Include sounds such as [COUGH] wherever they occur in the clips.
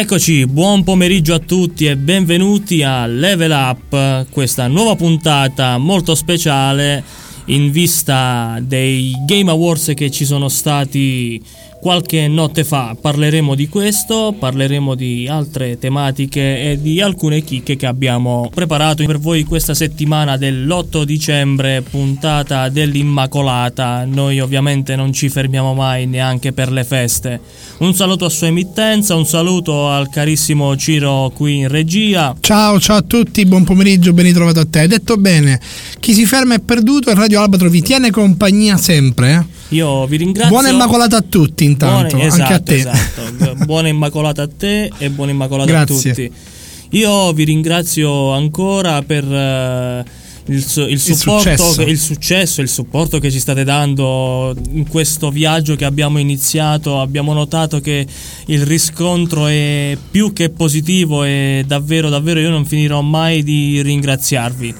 Eccoci, buon pomeriggio a tutti e benvenuti a Level Up, questa nuova puntata molto speciale in vista dei Game Awards che ci sono stati qualche notte fa. Parleremo di questo, parleremo di altre tematiche e di alcune chicche che abbiamo preparato per voi questa settimana dell'8 dicembre, puntata dell'Immacolata. Noi ovviamente non ci fermiamo mai neanche per le feste. Un saluto a sua emittenza, un saluto al carissimo Ciro qui in regia. Ciao, ciao a tutti, buon pomeriggio, ben ritrovato a te. Detto bene, chi si ferma è perduto e Radio Albatro vi tiene compagnia sempre. Eh? Io vi ringrazio. Buona Immacolata a tutti intanto, buona, esatto, anche a te. Esatto. [LAUGHS] buona Immacolata a te e buona Immacolata Grazie. a tutti. Io vi ringrazio ancora per... Uh, il, il, supporto, il, successo. il successo, il supporto che ci state dando in questo viaggio che abbiamo iniziato. Abbiamo notato che il riscontro è più che positivo e davvero, davvero io non finirò mai di ringraziarvi.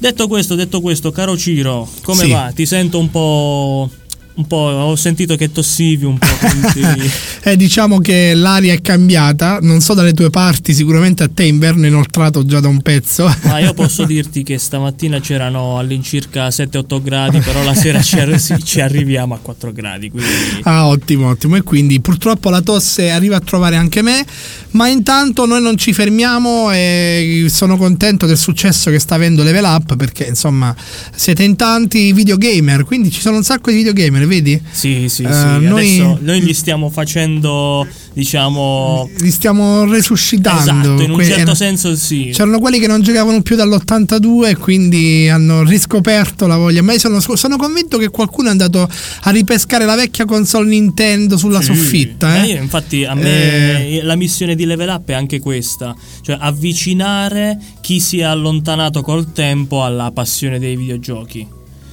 Detto questo, detto questo, caro Ciro, come Sì. va? Ti sento un po'. Un po', ho sentito che tossivi un po'. Quindi... [LAUGHS] eh, diciamo che l'aria è cambiata, non so dalle tue parti, sicuramente a te inverno inoltrato già da un pezzo. Ma io [LAUGHS] posso dirti che stamattina c'erano all'incirca 7-8 gradi, però la sera ci, arri- ci arriviamo a 4 gradi. Quindi... Ah, ottimo, ottimo. E quindi purtroppo la tosse arriva a trovare anche me, ma intanto noi non ci fermiamo e sono contento del successo che sta avendo Level Up perché insomma siete in tanti videogamer, quindi ci sono un sacco di videogamer, vedi? Sì, sì, sì. Eh, noi- Adesso noi gli stiamo facendo, diciamo... Li stiamo resuscitando. Esatto, in un Que- certo senso sì. C'erano quelli che non giocavano più dall'82 e quindi hanno riscoperto la voglia. Ma io sono, sono convinto che qualcuno è andato a ripescare la vecchia console Nintendo sulla Sì. soffitta. Eh, Eh? io, infatti a me la missione di Level Up è anche questa, cioè avvicinare chi si è allontanato col tempo alla passione dei videogiochi.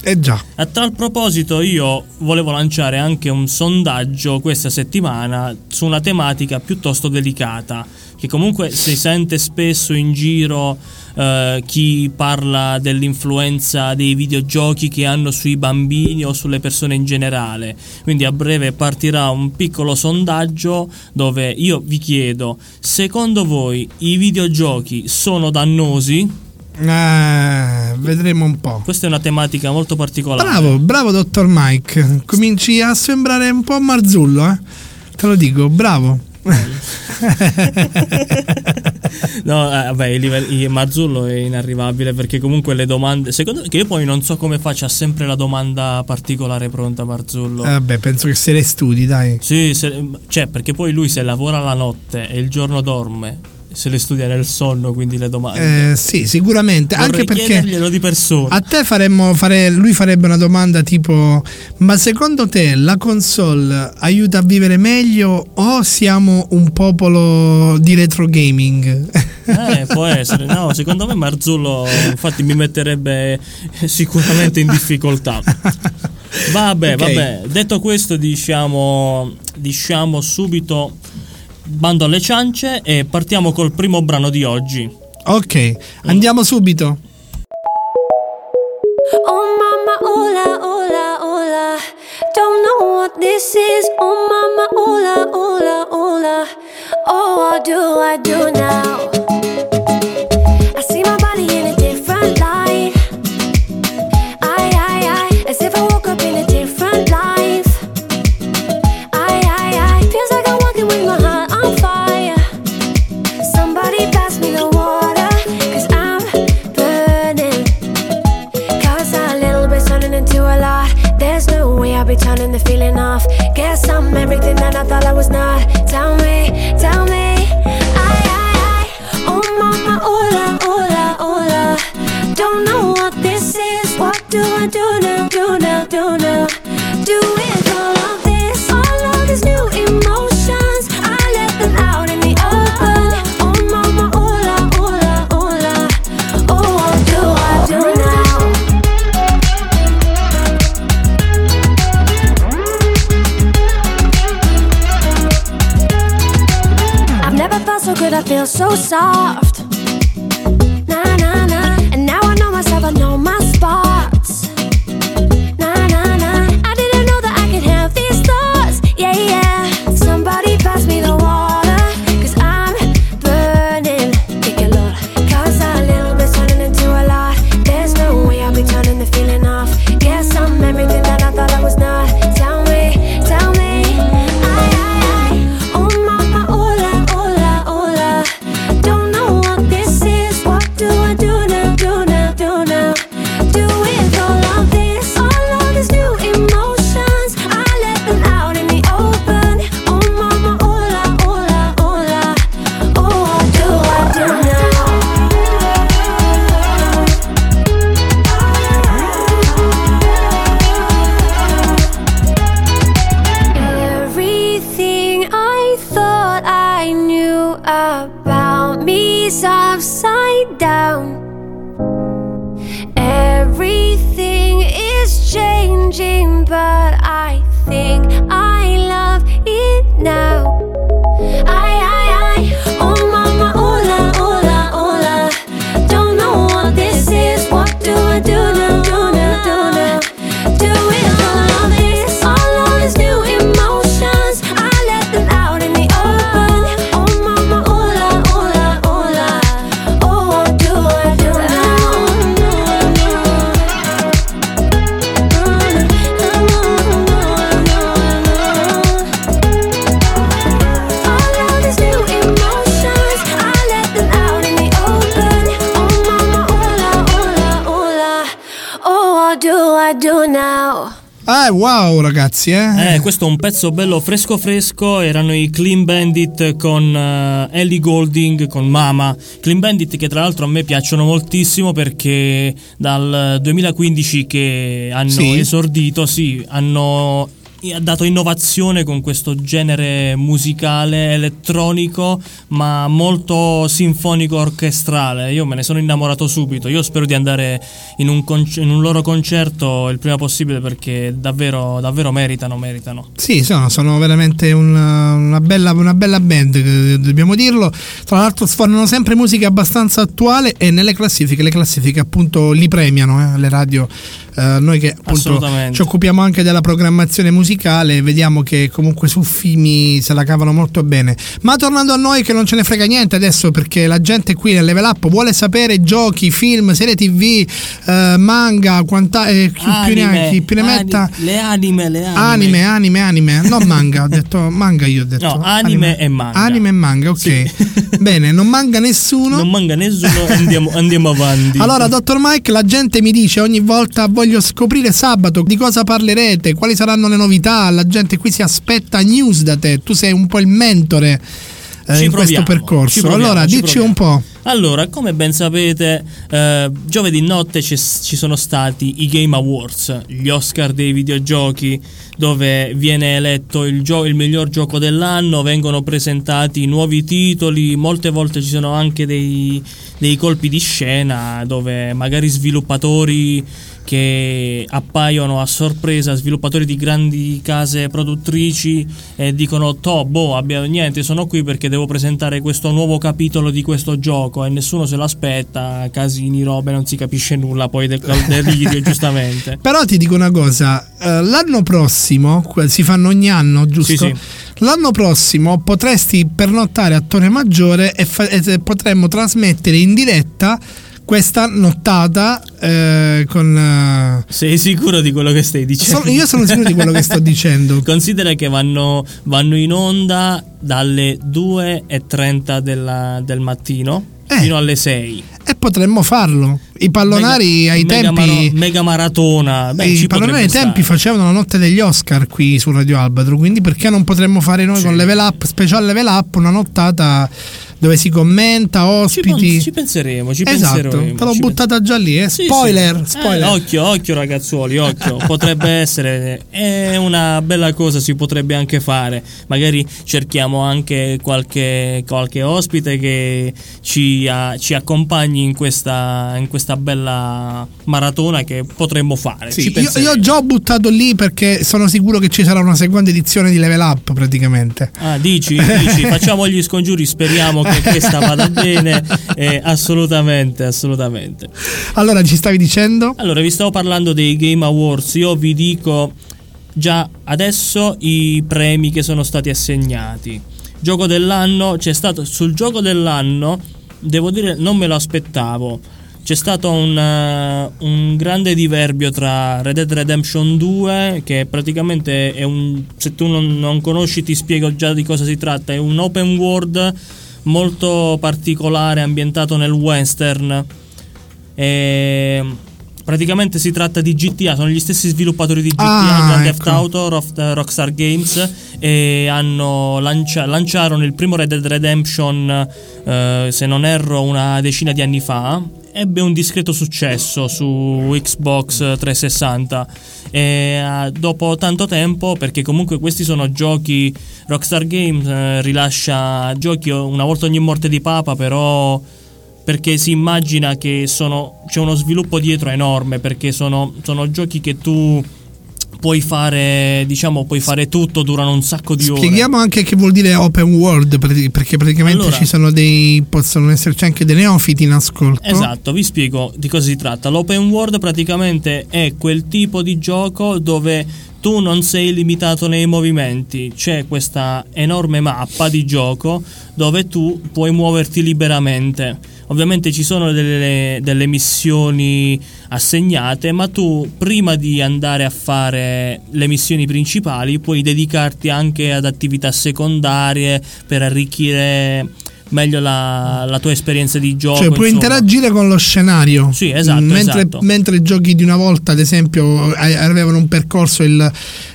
Eh già. A tal proposito io volevo lanciare anche un sondaggio questa settimana su una tematica piuttosto delicata, che comunque si sente spesso in giro eh, chi parla dell'influenza dei videogiochi che hanno sui bambini o sulle persone in generale. Quindi a breve partirà un piccolo sondaggio dove io vi chiedo, secondo voi i videogiochi sono dannosi? Eh, vedremo un po'. Questa è una tematica molto particolare. Bravo, bravo dottor Mike. Cominci a sembrare un po' Marzullo, eh? Te lo dico, bravo. [LAUGHS] No, eh, vabbè, il, livello- il Marzullo è inarrivabile perché comunque le domande. Secondo me, che io poi non so come faccia sempre la domanda particolare pronta, Marzullo. Eh, Vabbè, penso che se le studi, dai. Sì, se- cioè, perché poi lui se lavora la notte e il giorno dorme, se le studia nel sonno, quindi le domande. Eh, sì, sicuramente. Vorrei Anche perché di persona. a te faremmo fare. Lui farebbe una domanda tipo: Ma secondo te la console aiuta a vivere meglio o siamo un popolo di retro gaming? Eh, può essere. No, secondo me Marzullo infatti mi metterebbe sicuramente in difficoltà. Vabbè, Ok. vabbè. Detto questo, diciamo, diciamo subito bando alle ciance e partiamo col primo brano di oggi. ok, andiamo subito. Oh mama, hola, hola, hola. Don't know what this is. Oh mama, hola, hola, hola. Oh, what do I do now? Everything that I thought I was not. Tell me, tell me. I, I, I. Oh, mama, hola, hola, hola. Don't know what this is. What do I do now, do now, do now? I feel so soft. Ragazzi, eh. Questo è un pezzo bello fresco fresco, erano i Clean Bandit con eh, Ellie Golding, con Mama. Clean Bandit che tra l'altro a me piacciono moltissimo perché dal 2015 che hanno Sì. esordito, sì, hanno ha dato innovazione con questo genere musicale elettronico ma molto sinfonico orchestrale io me ne sono innamorato subito io spero di andare in un, conc- in un loro concerto il prima possibile perché davvero, davvero meritano meritano Sì, sono, sono veramente una, una bella, una bella band, dobbiamo dirlo. Tra l'altro sfornano sempre musica abbastanza attuale e nelle classifiche, le classifiche appunto li premiano, eh, le radio. Eh, noi che appunto ci occupiamo anche della programmazione musicale, vediamo che comunque su Fimi se la cavano molto bene. Ma tornando a noi che non ce ne frega niente adesso perché la gente qui nel Level Up vuole sapere giochi, film, serie tv, eh, manga, quanta, eh, più ne, ha, chi più ne metta. le anime le anime Anime, anime, anime, non [LAUGHS] manga, ho detto manga io ho detto. No, anime e manga. Anime e manga, ok. Sì. [LAUGHS] Bene, non manca nessuno. non manca nessuno andiamo, andiamo avanti Allora, dottor Mike, la gente mi dice ogni volta voglio scoprire sabato di cosa parlerete, quali saranno le novità, la gente qui si aspetta news da te, tu sei un po' il mentore eh, in questo percorso. proviamo, allora, ci dici un po'. Allora, come ben sapete, eh, giovedì notte ci, ci sono stati i Game Awards, gli Oscar dei videogiochi, dove viene eletto il, gio- il miglior gioco dell'anno, vengono presentati nuovi titoli, molte volte ci sono anche dei, dei colpi di scena dove magari sviluppatori che appaiono a sorpresa, sviluppatori di grandi case produttrici e dicono to, boh, abbiamo niente, sono qui perché devo presentare questo nuovo capitolo di questo gioco e nessuno se l'aspetta, casini, robe, non si capisce nulla poi del del [LAUGHS] delirio, giustamente. Però ti dico una cosa, eh, l'anno prossimo, si fanno ogni anno, giusto? Sì, sì. L'anno prossimo potresti pernottare a Torre Maggiore e, fa- e potremmo trasmettere in diretta questa nottata eh, con... eh, Sei sicuro di quello che stai dicendo? sono- io sono sicuro di quello che sto dicendo. [LAUGHS] Considera che vanno, vanno in onda dalle 2.30 della- del mattino Eh. fino alle 6. E potremmo farlo. I pallonari Mega- ai mega tempi... maro- mega maratona. Beh, I pallonari ai tempi stare. facevano la notte degli Oscar qui su Radio Albatro, quindi perché non potremmo fare noi Sì. con Level Up, special Level Up, una nottata dove si commenta, Ci, ospiti. pon- ci penseremo, ci esatto, penseremo. te l'ho ci buttata già lì, eh. Sì, spoiler, sì. spoiler. Eh, occhio, occhio ragazzuoli, occhio. [LAUGHS] Potrebbe essere è una bella cosa, si potrebbe anche fare. Magari cerchiamo anche qualche, qualche ospite che ci, ah, ci accompagni in questa, in questa bella maratona che potremmo fare. Sì, Ci io, io ho già buttato lì perché sono sicuro che ci sarà una seconda edizione di Level Up praticamente. Ah, dici, dici, [LAUGHS] facciamo gli scongiuri, speriamo che questa vada bene. eh, assolutamente, assolutamente. Allora, ci stavi dicendo? Allora, vi stavo parlando dei Game Awards. Io vi dico già adesso i premi che sono stati assegnati. Gioco dell'anno, c'è stato sul gioco dell'anno, devo dire, non me lo aspettavo. C'è stato un, eh, un grande diverbio tra Red Dead Redemption 2, che praticamente è un. Se tu non, non conosci, ti spiego già di cosa si tratta. È un open world molto particolare, ambientato nel western. E praticamente si tratta di GTA, sono gli stessi sviluppatori di GTA, Ah, Grand Theft ecco. Auto, Rof- Rockstar Games e hanno lancia- lanciarono il primo Red Dead Redemption, eh, se non erro, una decina di anni fa. Ebbe un discreto successo su Xbox 360 e eh, dopo tanto tempo, perché comunque questi sono giochi, Rockstar Games eh, rilascia giochi una volta ogni morte di papa, però perché si immagina che sono, c'è uno sviluppo dietro enorme perché sono, sono giochi che tu puoi fare diciamo puoi fare tutto durano un sacco di ore Spieghiamo anche che vuol dire open world perché praticamente Allora- ci sono dei possono esserci anche dei neofiti in ascolto. Esatto, vi spiego di cosa si tratta. L'open world praticamente è quel tipo di gioco dove tu non sei limitato nei movimenti, c'è questa enorme mappa di gioco dove tu puoi muoverti liberamente. Ovviamente ci sono delle, delle missioni assegnate, ma tu prima di andare a fare le missioni principali puoi dedicarti anche ad attività secondarie per arricchire meglio la, la tua esperienza di gioco. Cioè, puoi insomma. interagire con lo scenario. Sì, esatto, Mentre, esatto. mentre giochi di una volta, ad esempio, avevano un percorso, il,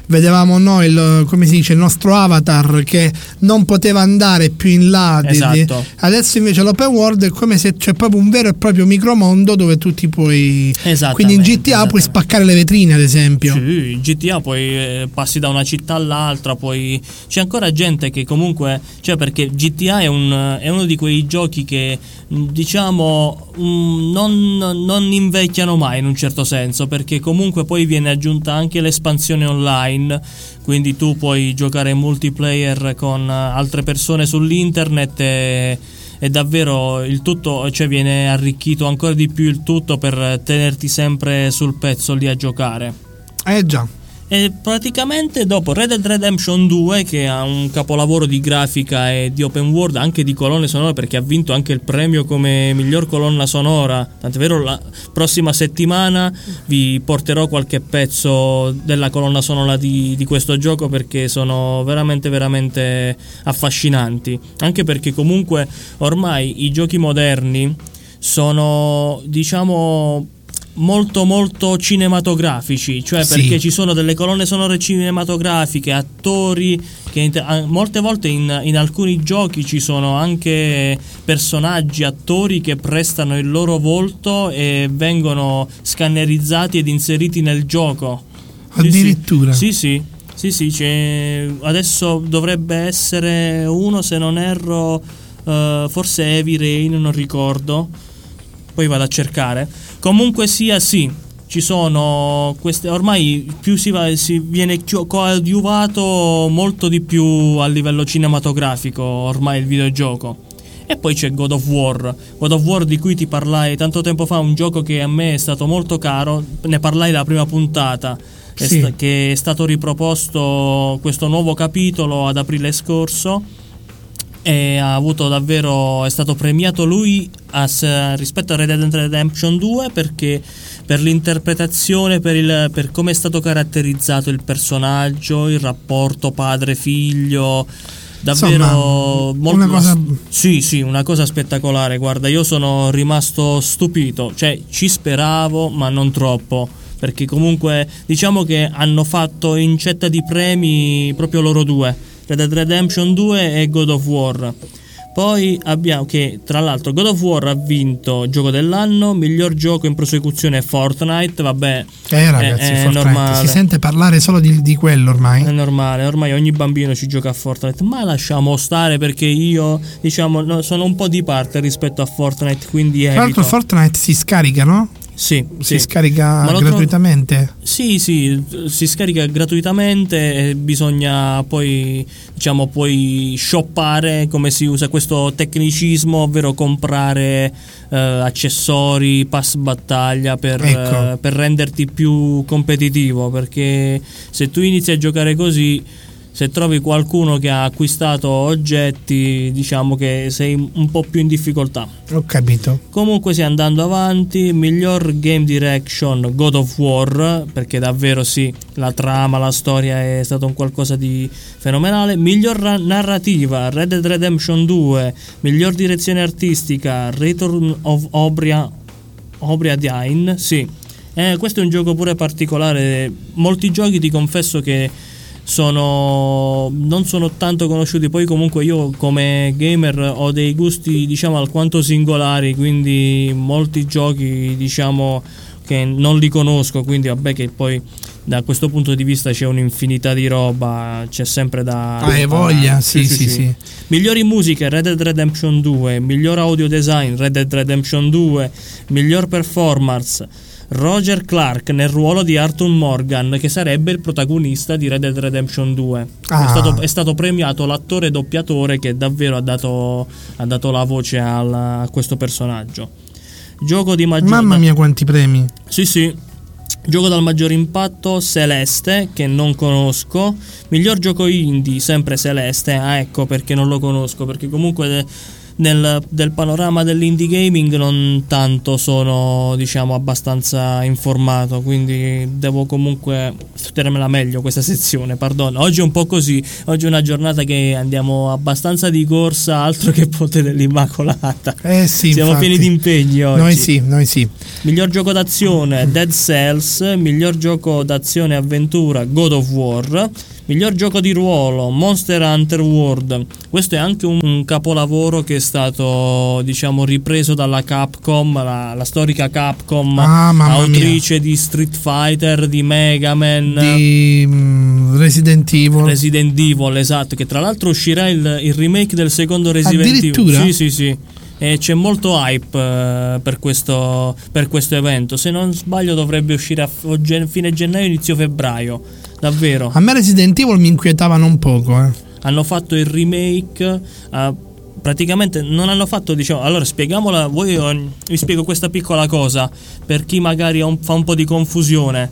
vedevamo noi il, come si dice, il nostro avatar che non poteva andare più in là. Esatto. adesso invece l'open world è come se c'è proprio un vero e proprio micromondo dove tu ti puoi. Quindi in GTA puoi spaccare le vetrine, ad esempio. Sì, GTA poi eh, passi da una città all'altra, poi c'è ancora gente che comunque, cioè perché GTA è, un- è uno di quei giochi che mh, diciamo mh, non, non invecchiano mai in un certo senso, perché comunque poi viene aggiunta anche l'espansione online, quindi tu puoi giocare multiplayer con altre persone sull'internet e e davvero il tutto cioè viene arricchito ancora di più il tutto per tenerti sempre sul pezzo lì a giocare. Eh già. E praticamente dopo Red Dead Redemption 2, che ha un capolavoro di grafica e di open world, anche di colonne sonore, perché ha vinto anche il premio come miglior colonna sonora. Tant'è vero, la prossima settimana vi porterò qualche pezzo della colonna sonora di, di questo gioco perché sono veramente, veramente affascinanti. Anche perché comunque ormai i giochi moderni sono, diciamo molto molto cinematografici, cioè Sì. perché ci sono delle colonne sonore cinematografiche, attori che inter- molte volte in, in alcuni giochi ci sono anche personaggi, attori che prestano il loro volto e vengono scannerizzati ed inseriti nel gioco. Sì, sì. Addirittura. Sì, sì. Sì, sì, c'è- adesso dovrebbe essere uno, se non erro, eh, forse Heavy Rain, non ricordo. Poi vado a cercare. Comunque sia, sì, ci sono queste. Ormai più si, va, si viene coadiuvato molto di più a livello cinematografico ormai il videogioco. E poi c'è God of War. God of War di cui ti parlai tanto tempo fa, un gioco che a me è stato molto caro. Ne parlai dalla prima puntata. Sì. che è stato riproposto questo nuovo capitolo ad aprile scorso e ha avuto davvero è stato premiato lui as- rispetto a Red Dead Redemption 2 perché per l'interpretazione per, il, per come è stato caratterizzato il personaggio il rapporto padre-figlio davvero Insomma, molto una cosa- sì sì una cosa spettacolare. Guarda io sono rimasto stupito. Cioè ci speravo ma non troppo perché comunque diciamo che hanno fatto incetta di premi proprio loro due Red Dead Redemption 2 e God of War poi abbiamo che tra l'altro God of War ha vinto gioco dell'anno miglior gioco in prosecuzione è Fortnite vabbè Eh ragazzi, è, è normale si sente parlare solo di, di quello ormai. è normale, ormai ogni bambino ci gioca a Fortnite, ma lasciamo stare perché io, diciamo, no, sono un po' di parte rispetto a Fortnite, quindi Tra l'altro Fortnite si scarica, no? Sì, Si sì. scarica gratuitamente. Sì, sì, si scarica gratuitamente e bisogna poi, diciamo, puoi shoppare come si usa questo tecnicismo, ovvero comprare eh, accessori, pass battaglia per, Ecco. eh, per renderti più competitivo, perché se tu inizi a giocare così, se trovi qualcuno che ha acquistato oggetti, diciamo che sei un po' più in difficoltà. Ho capito. Comunque sì, andando avanti, miglior game direction God of War, perché davvero sì, la trama, la storia è stato un qualcosa di fenomenale. Miglior ra- narrativa Red Dead Redemption 2, miglior direzione artistica Return of Obria Obria Dine, sì. Eh, questo è un gioco pure particolare. Molti giochi ti confesso che sono non sono tanto conosciuti. Poi comunque io come gamer ho dei gusti diciamo alquanto singolari quindi molti giochi diciamo che non li conosco. Quindi vabbè che poi da questo punto di vista c'è un'infinità di roba c'è sempre da Ah, hai voglia? Sì, sì, sì. migliori musiche Red Dead Redemption 2 miglior audio design Red Dead Redemption 2 miglior performance Roger Clark nel ruolo di Arthur Morgan, che sarebbe il protagonista di Red Dead Redemption 2. Ah. È, stato, è stato premiato l'attore doppiatore che davvero ha dato, ha dato la voce al- a questo personaggio. Gioco di maggior Mamma mia, quanti premi. sì, sì. Gioco dal maggior impatto Celeste, che non conosco. Miglior gioco indie, sempre Celeste. Ah, ecco perché non lo conosco. Perché comunque nel, del panorama dell'indie gaming non tanto sono diciamo abbastanza informato quindi devo comunque studiarmela meglio questa [LAUGHS] sezione pardon. Oggi è un po' così oggi è una giornata che andiamo abbastanza di corsa altro che ponte dell'immacolata Eh sì, siamo infatti. pieni di impegni oggi. Noi sì, noi sì. Miglior gioco d'azione Dead Cells, miglior gioco d'azione avventura God of War, miglior gioco di ruolo Monster Hunter World. Questo è anche un, un capolavoro che è stato, diciamo, ripreso dalla Capcom, la, la storica Capcom, Ah, autrice di Street Fighter, di Mega Man. Di mm, Resident Evil. Resident Evil, esatto, che tra l'altro uscirà il, il remake del secondo Resident Evil. Addirittura? Sì, sì, sì. E c'è molto hype eh, per, questo, per questo evento. Se non sbaglio dovrebbe uscire a fine gennaio, inizio febbraio. Davvero. A me Resident Evil mi inquietava non poco. Eh. Hanno fatto il remake. eh, praticamente non hanno fatto, diciamo. Allora, spieghiamola. Voi, vi spiego questa piccola cosa per chi magari un- fa un po' di confusione.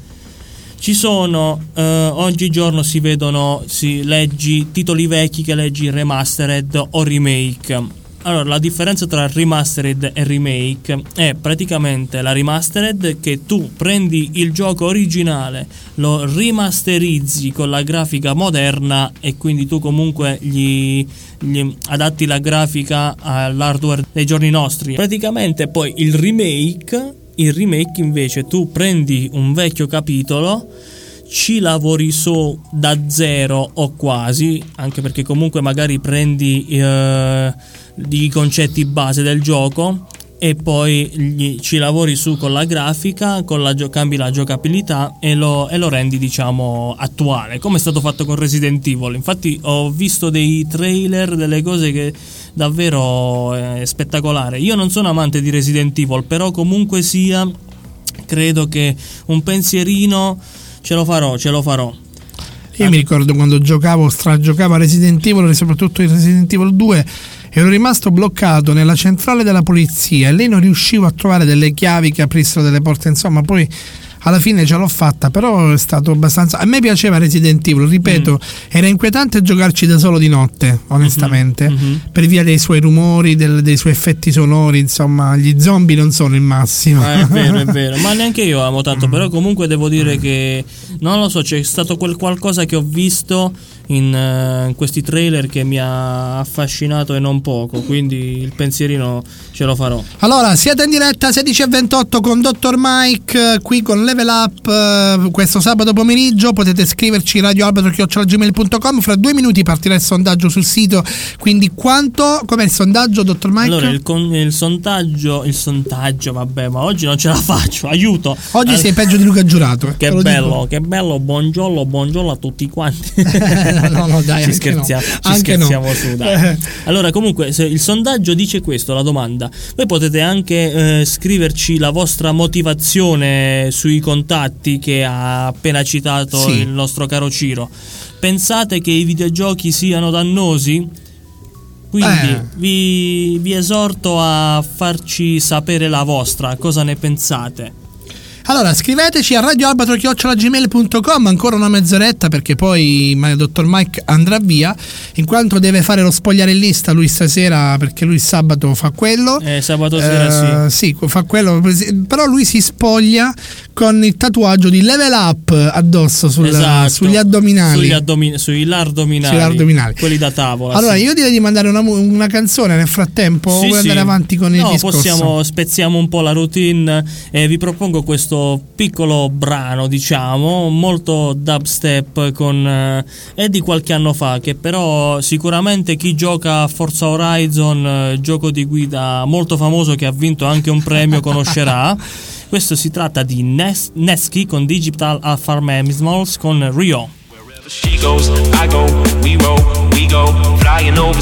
Ci sono, eh, oggigiorno si vedono, si leggi titoli vecchi che leggi remastered o remake. Allora, la differenza tra remastered e remake è praticamente la remastered che tu prendi il gioco originale, lo rimasterizzi con la grafica moderna e quindi tu comunque gli, gli adatti la grafica all'hardware dei giorni nostri. Praticamente poi il remake, il remake invece tu prendi un vecchio capitolo ci lavori su da zero o quasi, anche perché comunque magari prendi eh, i concetti base del gioco e poi gli- ci lavori su con la grafica, con la cambi la giocabilità e lo, e lo rendi diciamo attuale, come è stato fatto con Resident Evil. Infatti ho visto dei trailer, delle cose che davvero è spettacolare. Io non sono amante di Resident Evil, però comunque sia credo che un pensierino ce lo farò, ce lo farò. Io mi ricordo quando giocavo, stragiocavo a Resident Evil, e soprattutto in Resident Evil 2, ero rimasto bloccato nella centrale della polizia e lì non riuscivo a trovare delle chiavi che aprissero delle porte, insomma, poi alla fine ce l'ho fatta, però è stato abbastanza... A me piaceva Resident Evil, ripeto, era inquietante giocarci da solo di notte, onestamente, Mhm. per via dei suoi rumori, del- dei suoi effetti sonori, insomma, gli zombie non sono il massimo. Ah, è vero, è [LAUGHS] vero, ma neanche io amo tanto, però comunque devo dire che non lo so, c'è stato quel qualcosa che ho visto in, eh, in questi trailer che mi ha affascinato e non poco, quindi il pensierino ce lo farò. Allora, siete in diretta 16 e 28 con Dr. Mike, eh, qui con Level Up, eh, questo sabato pomeriggio. Potete scriverci radioalbatro.gmail.com. Fra due minuti partirà il sondaggio sul sito. Quindi, quanto. Com'è il sondaggio, Dr. Mike? Allora, il, con- il sondaggio, il sondaggio, vabbè, ma oggi non ce la [LAUGHS] faccio, aiuto. Oggi Allora- sei peggio di Luca Giurato. eh, Che bello, dico. che bello, buongiorno, buongiorno a tutti quanti. [LAUGHS] no, no, dai, ci scherziamo, no. ci Anche no. scherziamo su, dai. Allora, comunque, il sondaggio dice questo, la domanda, voi potete anche eh, scriverci la vostra motivazione sui contatti che ha appena citato Sì. il nostro caro Ciro. Pensate che i videogiochi siano dannosi? Quindi Eh. vi, vi esorto a farci sapere la vostra, cosa ne pensate. Allora, scriveteci a radioalbatro.gmail.com ancora una mezz'oretta perché poi il dottor Mike andrà via in quanto deve fare lo spogliare lista lui stasera perché lui sabato fa quello. Eh, sabato sera Eh, sì, fa quello, però lui si spoglia con il tatuaggio di level up addosso sul- Esatto. sugli addominali. Sugli, addomi- sugli lardominali. Sugli addominali. Quelli da tavola. allora, sì. io direi di mandare una, una canzone nel frattempo o Sì, vuoi sì. andare avanti con il no, discorso? possiamo spezziamo un po' la routine e vi propongo questo piccolo brano, diciamo, molto dubstep con eh, è di qualche anno fa, che però sicuramente chi gioca a Forza Horizon, eh, gioco di guida molto famoso che ha vinto anche un premio, [LAUGHS] conoscerà. Questo si tratta di Nes- Nesky con Digital Alpha Animals con Rio. Wherever she goes, I go, we roll, we go. Flying over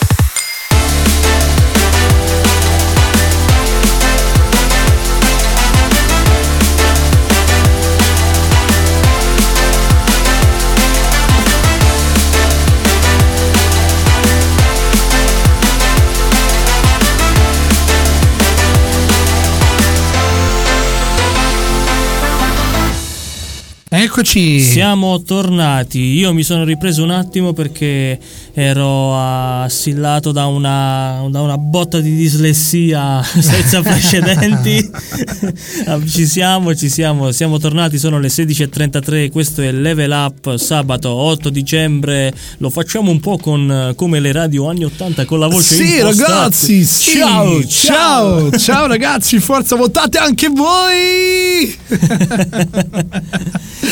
Eccoci. Siamo tornati. Io mi sono ripreso un attimo perché ero assillato da una, da una botta di dislessia [LAUGHS] senza [LAUGHS] precedenti. [LAUGHS] ci siamo, ci siamo, siamo tornati. Sono le 16.33. Questo è Level Up sabato 8 dicembre. Lo facciamo un po' con come le radio anni 80 con la voce Sì, impostata. ragazzi, sì, ciao, ciao, ciao ragazzi, forza, votate anche voi!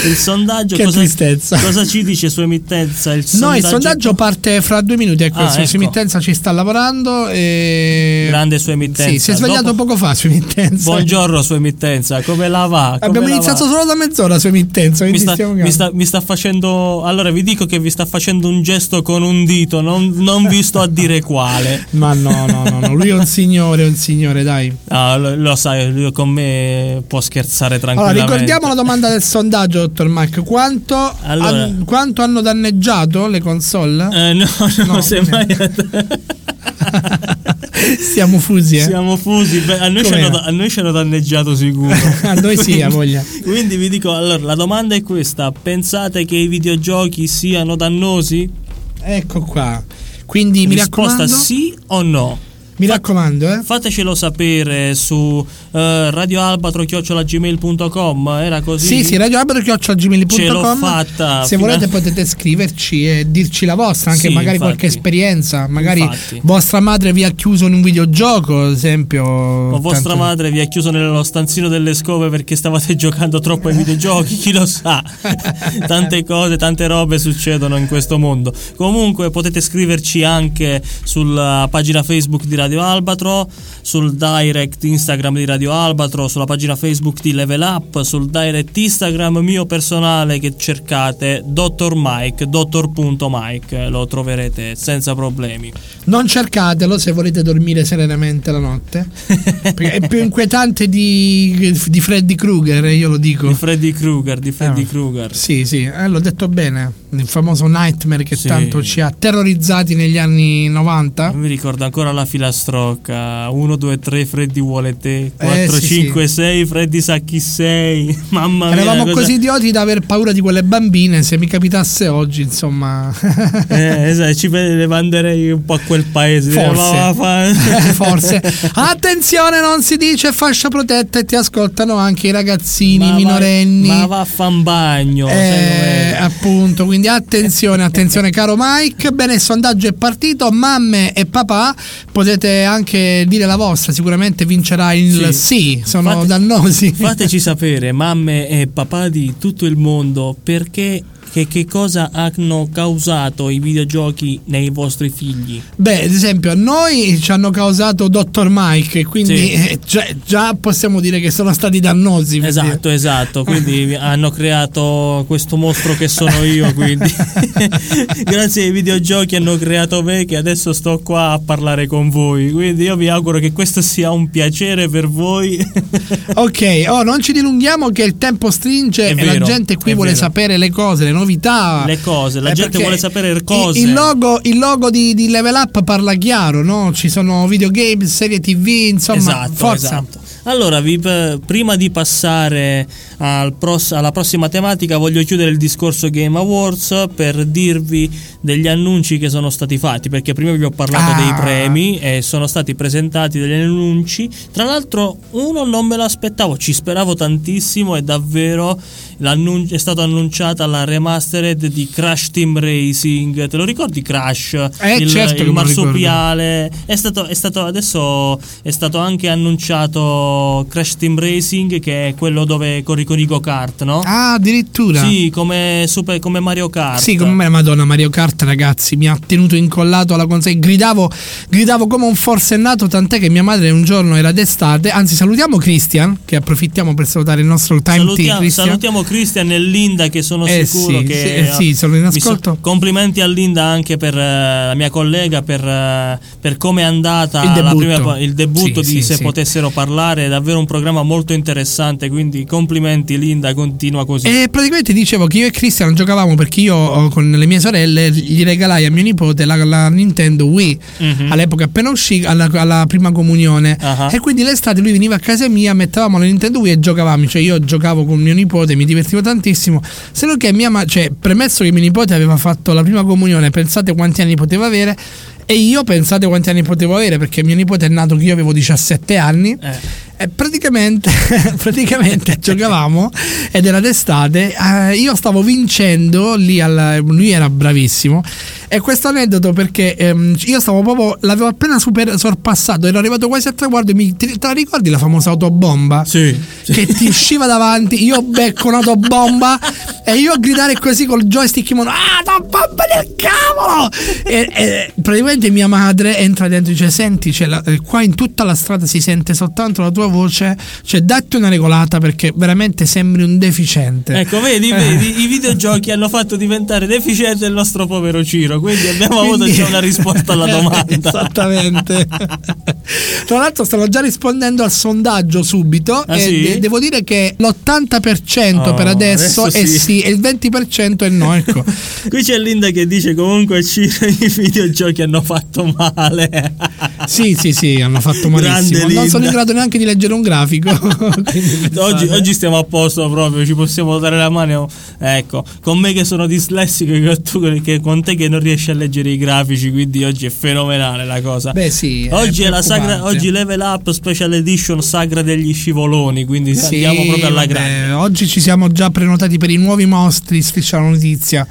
Il sondaggio Che cosa, tristezza. cosa ci dice su emittenza? Il No, il sondaggio parte fra due minuti, ecco, Ah, su ecco. emittenza ci sta lavorando e... Grande su emittenza. Sì, si è svegliato Dopo- poco fa su emittenza. Buongiorno su emittenza, come la va? Come Abbiamo la iniziato va? solo da mezz'ora su emittenza, Mi sta, mi, sta, mi sta facendo. Allora vi dico che vi sta facendo un gesto con un dito, non, non vi sto a dire quale. [LAUGHS] Ma no, no, no, no, lui è un signore, è un signore, dai. Ah, lo, lo sai, lui con me può scherzare Allora, tranquillamente. ricordiamo la domanda del sondaggio, dottor Mike. Quanto, Allora. han- quanto hanno danneggiato le console? Eh, no, no, No, [LAUGHS] semmai. [LAUGHS] Siamo fusi, eh? Siamo fusi. Beh, a, noi a noi ci hanno danneggiato sicuro. [LAUGHS] A noi sì, a voglia. Quindi vi dico, allora, la domanda è questa: pensate che i videogiochi siano dannosi? Ecco qua. Quindi mi Risposta raccomando, sì o no? mi raccomando, eh. Fatecelo sapere su eh, radioalbatro.gmail.com Era così? Sì, sì, radioalbero.gmail.com Ce l'ho fatta, Se fino a- volete potete scriverci e dirci la vostra, anche Sì, magari infatti. qualche esperienza. Magari Infatti. vostra madre vi ha chiuso in un videogioco, ad esempio. O vostra tanto- madre vi ha chiuso nello stanzino delle scove perché stavate [LAUGHS] giocando troppo ai videogiochi, chi lo sa. [LAUGHS] tante cose, tante robe succedono in questo mondo. Comunque potete scriverci anche sulla pagina Facebook di Radio Albatro, sul direct Instagram di Radio Albatro, sulla pagina Facebook di Level Up, sul direct Instagram mio personale che cercate Dr. Mike, dottor.mike, lo troverete senza problemi. Non cercatelo se volete dormire serenamente la notte. [LAUGHS] perché è più inquietante di, di Freddy Krueger, io lo dico. Di Freddy Krueger, di Freddy Eh. Krueger. Sì, sì, eh, l'ho detto bene. Il famoso Nightmare che Sì. tanto ci ha terrorizzati negli anni 90. Mi ricordo ancora la filastrocca 1, 2, 3 Freddy vuole te 4, Eh, sì, 5, 6 Freddy sa chi sei [LAUGHS] Mamma mia Eravamo cosa- così idioti da aver paura di quelle bambine. Se mi capitasse oggi, insomma, [LAUGHS] eh, esatto, ci le manderei un po' a quel paese Forse. "Ma va, fa-" Eh, [LAUGHS] forse. Attenzione, non si dice fascia protetta e ti ascoltano anche i ragazzini Ma va- minorenni. Ma va a fan bagno Eh, appunto, quindi quindi attenzione, attenzione caro Mike. Bene, il sondaggio è partito, mamme e papà, potete anche dire la vostra, sicuramente vincerà il sì, sono Fate- dannosi. Fateci sapere, mamme e papà di tutto il mondo, perché che, che cosa hanno causato i videogiochi nei vostri figli. Beh, ad esempio, a noi ci hanno causato Dr. Mike, quindi Sì. eh, già, già possiamo dire che sono stati dannosi. dire. Esatto, esatto, quindi [LAUGHS] hanno creato questo mostro che sono io, quindi [LAUGHS] grazie ai videogiochi hanno creato me che adesso sto qua a parlare con voi, quindi io vi auguro che questo sia un piacere per voi. Ok, oh, non ci dilunghiamo che il tempo stringe È e la vero, gente qui vuole vero. sapere le cose, le novità. Le cose, la Eh, gente vuole sapere cose. Il, logo, il logo di, di Level Up parla chiaro, no? Ci sono videogame, serie TV, insomma, esatto, forza. esatto. Allora, vi- p- prima di passare al pros- alla prossima tematica, voglio chiudere il discorso Game Awards per dirvi degli annunci che sono stati fatti. Perché prima vi ho parlato Ah. dei premi e sono stati presentati degli annunci. Tra l'altro, uno non me l'aspettavo, ci speravo tantissimo. E davvero è stata annunciata la remastered di Crash Team Racing. Te lo ricordi Crash? Eh, il, certo il marsupiale. È stato, è stato adesso è stato anche annunciato Crash Team Racing, che è quello dove corri con i go-kart, no? Ah, addirittura. Sì, come, super, come Mario Kart. Sì, come me, Madonna, Mario Kart, ragazzi, mi ha tenuto incollato alla console. Gridavo, gridavo come un forsennato, tant'è che mia madre un giorno era d'estate. Anzi, salutiamo Christian, che approfittiamo per salutare il nostro time team Salutiamo, Christian. salutiamo Christian e Linda che sono Eh sicuro sì, che sì, eh sì, sono in mi so- ascolto. complimenti a Linda anche per eh, la mia collega per, eh, per come è andata Il debutto. prima- il debutto Sì, di Se potessero parlare, è davvero un programma molto interessante, quindi complimenti Linda, continua così. E praticamente dicevo che io e Christian giocavamo perché io oh, con le mie sorelle gli regalai a mio nipote la, la Nintendo Wii Mhm. all'epoca appena uscì alla, alla prima comunione Ah. e quindi l'estate lui veniva a casa mia mettevamo la Nintendo Wii e giocavamo cioè io giocavo con mio nipote mi divertivo tantissimo se non che mia ma- cioè premesso che mio nipote aveva fatto la prima comunione pensate quanti anni poteva avere e io pensate quanti anni potevo avere perché mio nipote è nato che io avevo 17 anni Eh. E praticamente, [LAUGHS] praticamente giocavamo ed era d'estate. eh, io stavo vincendo lì, al, lui era bravissimo. E questo aneddoto perché ehm, io stavo proprio, l'avevo appena super, sorpassato, ero arrivato quasi al traguardo. Mi, te, te la ricordi la famosa autobomba? Sì, sì. Che ti usciva davanti, io becco un'autobomba e io a gridare così col joystick in mano, ah, autobomba del cavolo! E, e praticamente mia madre entra dentro e dice: Senti, la- eh, qua in tutta la strada si sente soltanto la tua voce, cioè datti una regolata perché veramente sembri un deficiente. Ecco, vedi, Eh. vedi, i videogiochi hanno fatto diventare deficiente il nostro povero Ciro, quindi abbiamo avuto Quindi- già una risposta alla [LAUGHS] domanda. Esattamente. [LAUGHS] Tra l'altro stanno già rispondendo al sondaggio subito Ah, e sì? de- devo dire che l'80% per Oh, adesso, adesso è sì. sì e il 20% è no. Ecco. [LAUGHS] Qui c'è Linda che dice comunque Ciro i videogiochi hanno fatto male. Sì, sì, sì, hanno fatto Grande malissimo. Non sono Linda. in grado neanche di leggere un grafico. [LAUGHS] Oggi, oggi stiamo a posto proprio, ci possiamo dare la mano. Ecco, con me che sono dislessico e tu che con te che non riesci a leggere i grafici, quindi oggi è fenomenale la cosa. Beh, sì. Oggi è la sagra, oggi Level Up Special Edition Sagra degli scivoloni, quindi Sì, andiamo proprio alla grande. Oggi ci siamo già prenotati per i nuovi mostri. Striscia la notizia.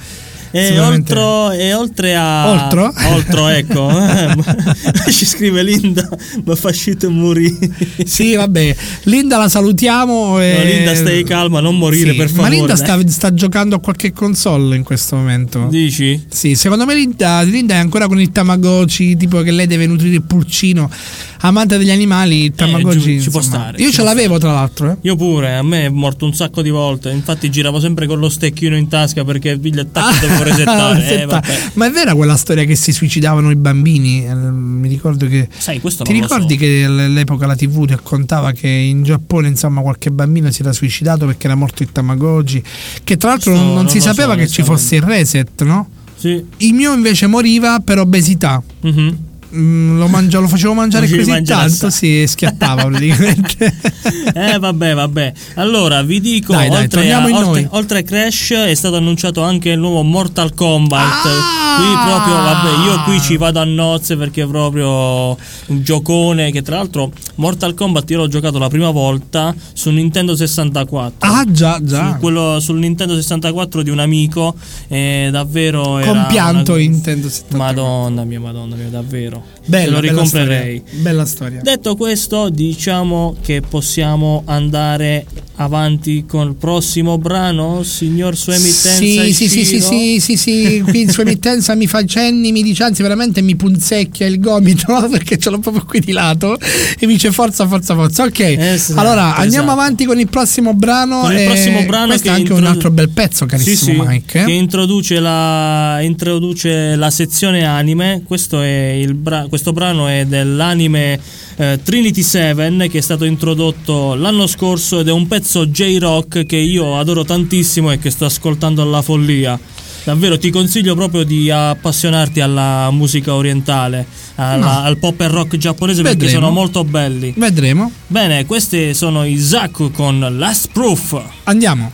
E oltre, e oltre a Oltro? [LAUGHS] Oltro, ecco [LAUGHS] ci scrive Linda ma fa uscito morire Sì, vabbè. Linda la salutiamo. E... No, Linda stai calma non morire Sì, per favore Ma Linda sta, sta giocando a qualche console in questo momento. dici? Sì, secondo me Linda, Linda è ancora con il Tamagotchi, tipo che lei deve nutrire il pulcino. Amante degli animali, il Tamagotchi. giu- ci può stare, Io ce l'avevo, tra l'altro. Eh. Io pure, a me è morto un sacco di volte. Infatti giravo sempre con lo stecchino in tasca perché il attacco dovevo resettare. Eh. Ma è vera quella storia che si suicidavano i bambini? Eh, Mi ricordo che. Sai, questo Ti ricordi so. che all'epoca la TV raccontava che in Giappone, insomma, qualche bambino si era suicidato perché era morto il Tamagotchi? Che tra l'altro Questo non, non si lo so, sapeva che ci fosse il reset, no? Sì. Il mio invece moriva per obesità. Mhm. Mm, lo, mangia- lo facevo mangiare Facevi così tanto, si schiattava praticamente. [LAUGHS] Eh vabbè vabbè Allora vi dico Dai, dai, oltre, a- oltre- oltre a Crash È stato annunciato anche il nuovo Mortal Kombat Ah! Qui proprio vabbè Io qui ci vado a nozze perché è proprio Un giocone Che tra l'altro Mortal Kombat io l'ho giocato la prima volta Su Nintendo 64 ah, già, già. Su quello, sul Nintendo 64 di un amico e davvero Compianto una- Nintendo 74. Madonna mia, madonna mia, davvero. Bella, Se lo bella ricomprerei. storia. Bella storia. Detto questo, diciamo che possiamo andare avanti con il prossimo brano, signor sua emittenza. Sì, sì, sì, sì, sì, sì, sì, qui sua emittenza mi fa cenni, mi dice anzi veramente mi punzecchia il gomito [LAUGHS] perché ce l'ho proprio qui di lato e mi dice forza, forza, forza. Ok, Esatto, allora andiamo esatto. avanti con il prossimo brano. Con il e prossimo brano questo che è anche un introdu- altro bel pezzo, carissimo Sì, sì, Mike. eh. che introduce la, introduce la sezione anime. Questo, è il bra- questo brano è dell'anime eh, Trinity 7 che è stato introdotto l'anno scorso ed è un pezzo J-Rock che io adoro tantissimo e che sto ascoltando alla follia. Davvero ti consiglio proprio di appassionarti alla musica orientale, alla- No. al pop e rock giapponese perché Vedremo. sono molto belli. Vedremo. Bene, questi sono i Zaku con Last Proof. Andiamo.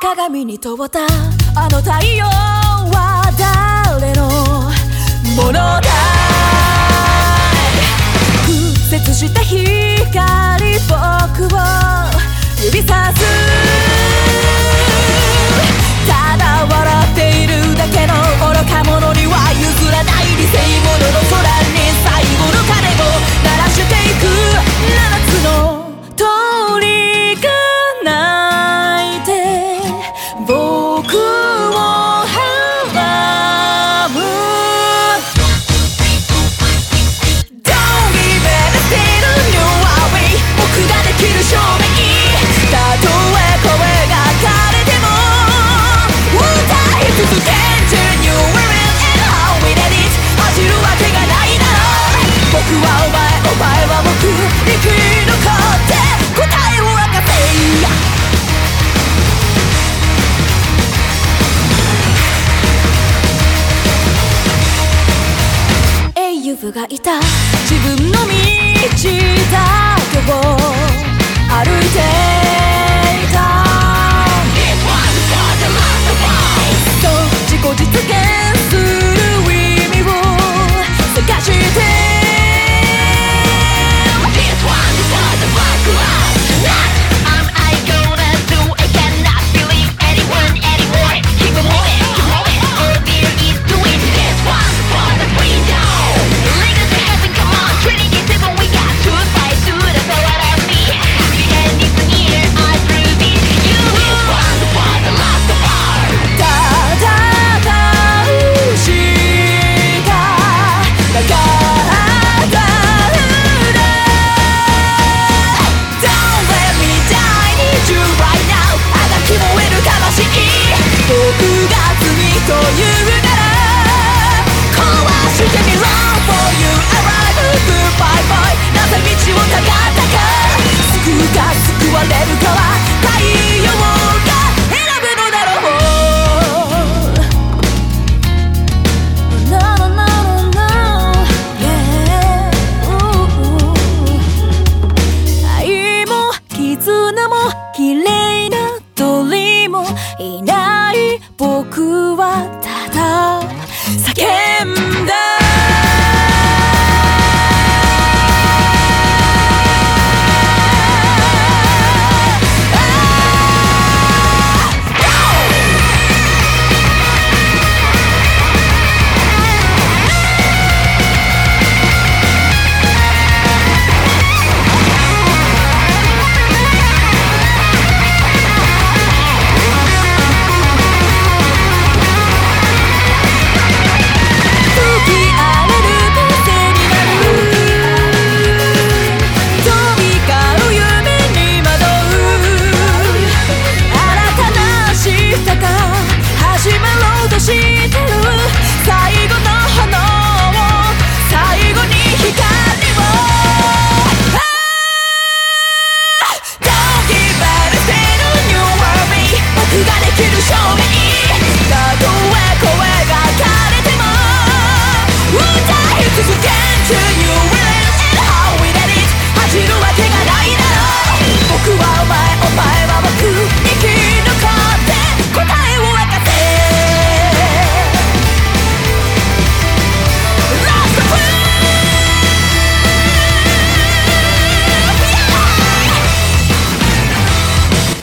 鏡に問うたあの太陽は誰のものだい屈折した 光僕を指さす。ただ笑っているだけの愚か者には譲らない理性者の空に最後の鐘を鳴らしていく。七つの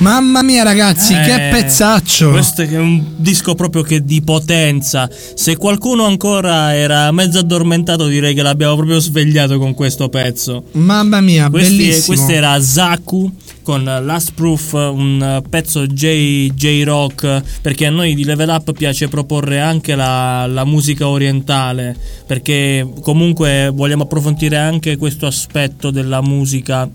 Mamma mia, ragazzi, che Eh, pezzaccio! Questo è un disco proprio che di potenza. Se qualcuno ancora era mezzo addormentato, direi che l'abbiamo proprio svegliato con questo pezzo. Mamma mia, Questi- bellissimo. questo era Zaku con Last Proof, un pezzo J-Rock, perché a noi di Level Up piace proporre anche la, la musica orientale, perché comunque vogliamo approfondire anche questo aspetto della musica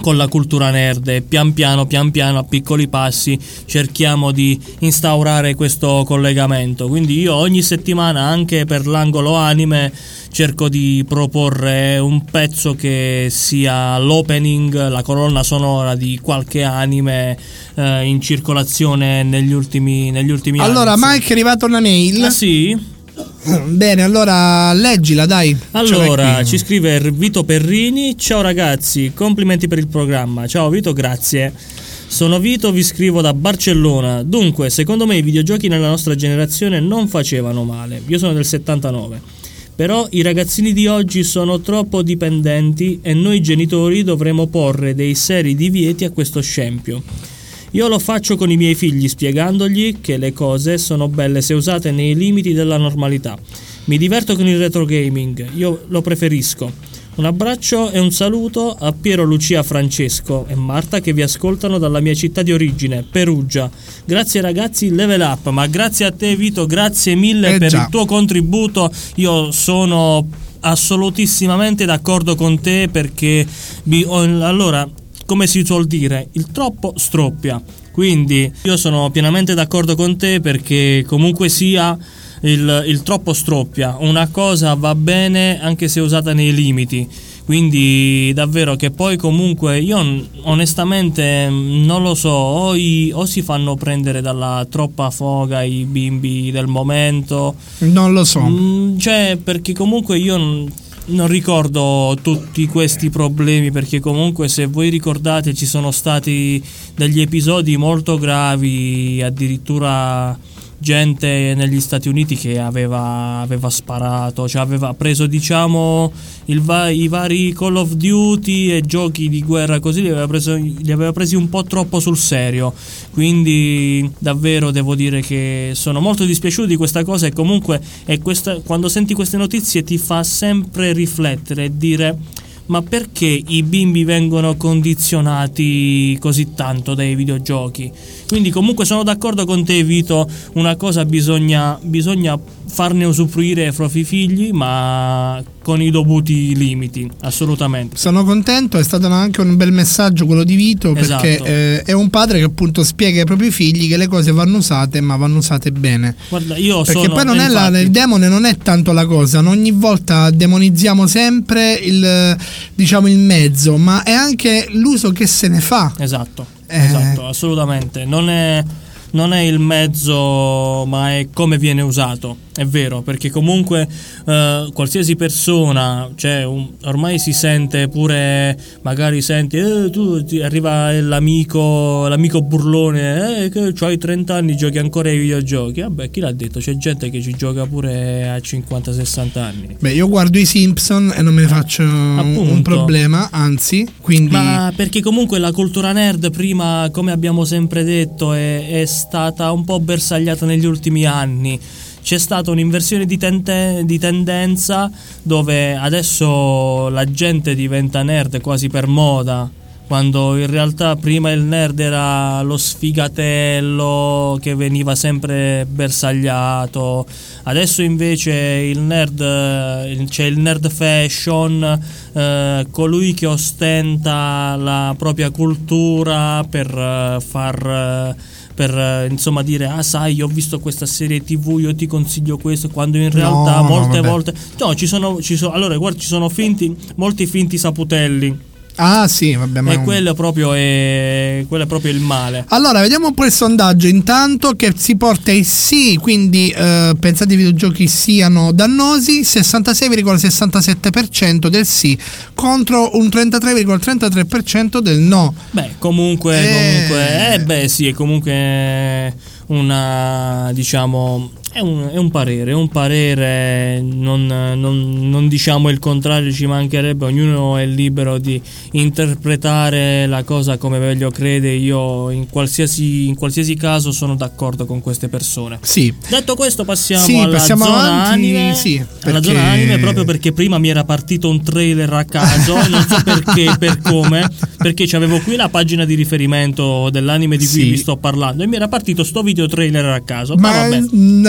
con la cultura nerd e pian piano, pian piano, a piccoli passi cerchiamo di instaurare questo collegamento. Quindi io ogni settimana, anche per l'angolo anime, cerco di proporre un pezzo che sia l'opening, la colonna sonora di qualche anime eh, in circolazione negli ultimi, negli ultimi Allora, anni. Mike è arrivata una mail. Ah sì? Bene, allora leggila, dai. Allora, ci scrive Vito Perrini. Ciao ragazzi, complimenti per il programma. Ciao Vito, grazie. Sono Vito, vi scrivo da Barcellona. Dunque, secondo me i videogiochi nella nostra generazione non facevano male. Io sono del 79. Però i ragazzini di oggi sono troppo dipendenti e noi genitori dovremo porre dei seri divieti a questo scempio. Io lo faccio con i miei figli spiegandogli che le cose sono belle se usate nei limiti della normalità. Mi diverto con il retro gaming, io lo preferisco. Un abbraccio e un saluto a Piero Lucia Francesco e Marta che vi ascoltano dalla mia città di origine, Perugia. Grazie ragazzi, level up, ma grazie a te Vito, grazie mille Eh per già. il tuo contributo. Io sono assolutissimamente d'accordo con te perché allora come si suol dire, il troppo stroppia. Quindi io sono pienamente d'accordo con te perché comunque sia il, il troppo stroppia. Una cosa va bene anche se usata nei limiti. Quindi davvero che poi comunque io onestamente mm, non lo so, o, i- o si fanno prendere dalla troppa foga i bimbi del momento, Non lo so. Mm, cioè, perché comunque io non, ricordo tutti questi problemi, perché comunque se voi ricordate ci sono stati degli episodi molto gravi, addirittura gente negli Stati Uniti che aveva, aveva sparato, cioè aveva preso diciamo va- i vari Call of Duty e giochi di guerra così li aveva, preso- li aveva presi un po' troppo sul serio. Quindi davvero devo dire che sono molto dispiaciuto di questa cosa e comunque questa- quando senti queste notizie ti fa sempre riflettere e dire ma perché i bimbi vengono condizionati così tanto dai videogiochi? Quindi comunque sono d'accordo con te Vito, una cosa bisogna, bisogna farne usufruire ai propri figli ma con i dovuti limiti, assolutamente. Sono contento, è stato anche un bel messaggio quello di Vito perché Esatto. eh, è un padre che appunto spiega ai propri figli che le cose vanno usate ma vanno usate bene. Guarda, io Perché sono poi non è la, infatti- il demone non è tanto la cosa, ogni volta demonizziamo sempre il, diciamo, il mezzo, ma è anche l'uso che se ne fa. Esatto, Eh. esatto, assolutamente. Non è, non è il mezzo, ma è come viene usato. È vero, perché comunque eh, qualsiasi persona, cioè un- ormai si sente pure, magari senti, eh, tu ti arriva l'amico, l'amico burlone, eh, che hai 30 anni, giochi ancora ai videogiochi. Vabbè, chi l'ha detto? C'è gente che ci gioca pure a 50-60 anni. Beh, io guardo i Simpson e non me ne faccio un- un Appunto. problema, anzi, quindi Ma perché comunque la cultura nerd prima, come abbiamo sempre detto, è, è stata un po' bersagliata negli ultimi anni. C'è stata un'inversione di, tente- di tendenza dove adesso la gente diventa nerd quasi per moda. Quando in realtà prima il nerd era lo sfigatello che veniva sempre bersagliato, adesso invece il nerd c'è il nerd fashion, eh, colui che ostenta la propria cultura per eh, far eh, per eh, insomma dire ah sai ho visto questa serie tv io ti consiglio questo quando in realtà No, no, molte vabbè. volte no ci sono, ci sono allora guarda ci sono finti molti finti saputelli Ah, sì, vabbè, ma e quello proprio è quello è proprio il male Allora, vediamo un po' il sondaggio intanto che si porta ai sì, quindi eh, pensate i videogiochi siano dannosi, 66,67% del sì contro un 33,33% del no. Beh, comunque, Eh. comunque, eh, beh, sì, è comunque una, diciamo, È un, è un parere, è un parere, non, non- non diciamo il contrario, ci mancherebbe, ognuno è libero di interpretare la cosa come meglio crede, io in qualsiasi, in qualsiasi caso sono d'accordo con queste persone. Sì. Detto questo passiamo Sì, alla passiamo zona avanti, anime, sì, alla perché- zona anime proprio perché prima mi era partito un trailer a caso, non so [LAUGHS] perché, per come, perché c'avevo qui la pagina di riferimento dell'anime di cui Sì. vi sto parlando e mi era partito sto video trailer a caso. Ma vabbè.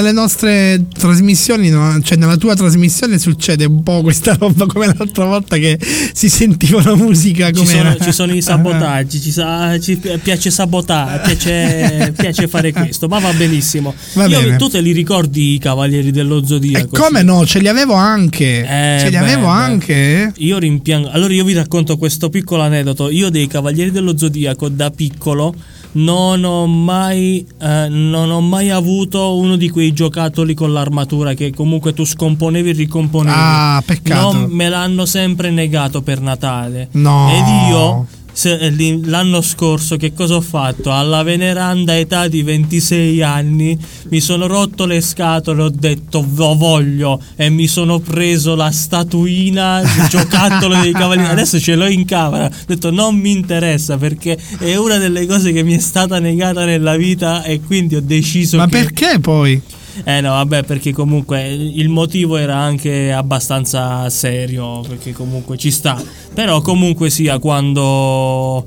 Nelle nostre trasmissioni, no? cioè nella tua trasmissione succede un po' questa roba come l'altra volta che si sentiva la musica Ci come sono, ci sono i sabotaggi, ci, sa- ci piace sabotare, piace, piace fare questo, ma va benissimo. Va Io- bene. tu te li ricordi i Cavalieri dello E Zodiaco? come no, ce li avevo anche. Eh, ce li beh, avevo beh. anche. Io rimpiango. Allora io vi racconto questo piccolo aneddoto. Io dei Cavalieri dello Zodiaco da piccolo non ho mai eh, non ho mai avuto uno di quei giocattoli con l'armatura che comunque tu scomponevi e ricomponevi. Ah, peccato. Non me l'hanno sempre negato per Natale. No. Ed io se- eh, l'anno scorso che cosa ho fatto? Alla veneranda età di 26 anni mi sono rotto le scatole, ho detto lo voglio e mi sono preso la statuina, il [LAUGHS] giocattolo dei cavalieri. Adesso ce l'ho in camera. Ho detto non mi interessa perché è una delle cose che mi è stata negata nella vita e quindi ho deciso Ma che perché poi? Eh no, vabbè, perché comunque il motivo era anche abbastanza serio, perché comunque ci sta. Però comunque sia quando,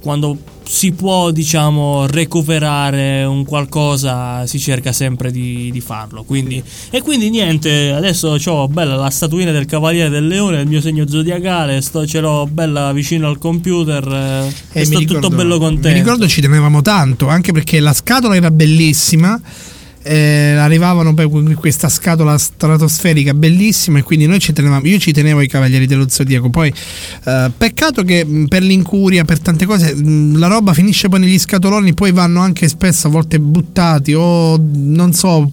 quando si può, diciamo, recuperare un qualcosa, si cerca sempre di, di farlo. Quindi, e quindi niente, adesso ho bella la statuina del Cavaliere del Leone, il mio segno zodiacale, sto, ce l'ho bella vicino al computer eh, e, sto mi tutto ricordo- bello contento. Mi ricordo ci tenevamo tanto, anche perché la scatola era bellissima. Eh, arrivavano poi con questa scatola stratosferica bellissima e quindi noi ci tenevamo io ci tenevo ai cavalieri dello zodiaco poi eh, peccato che per l'incuria per tante cose la roba finisce poi negli scatoloni poi vanno anche spesso a volte buttati o non so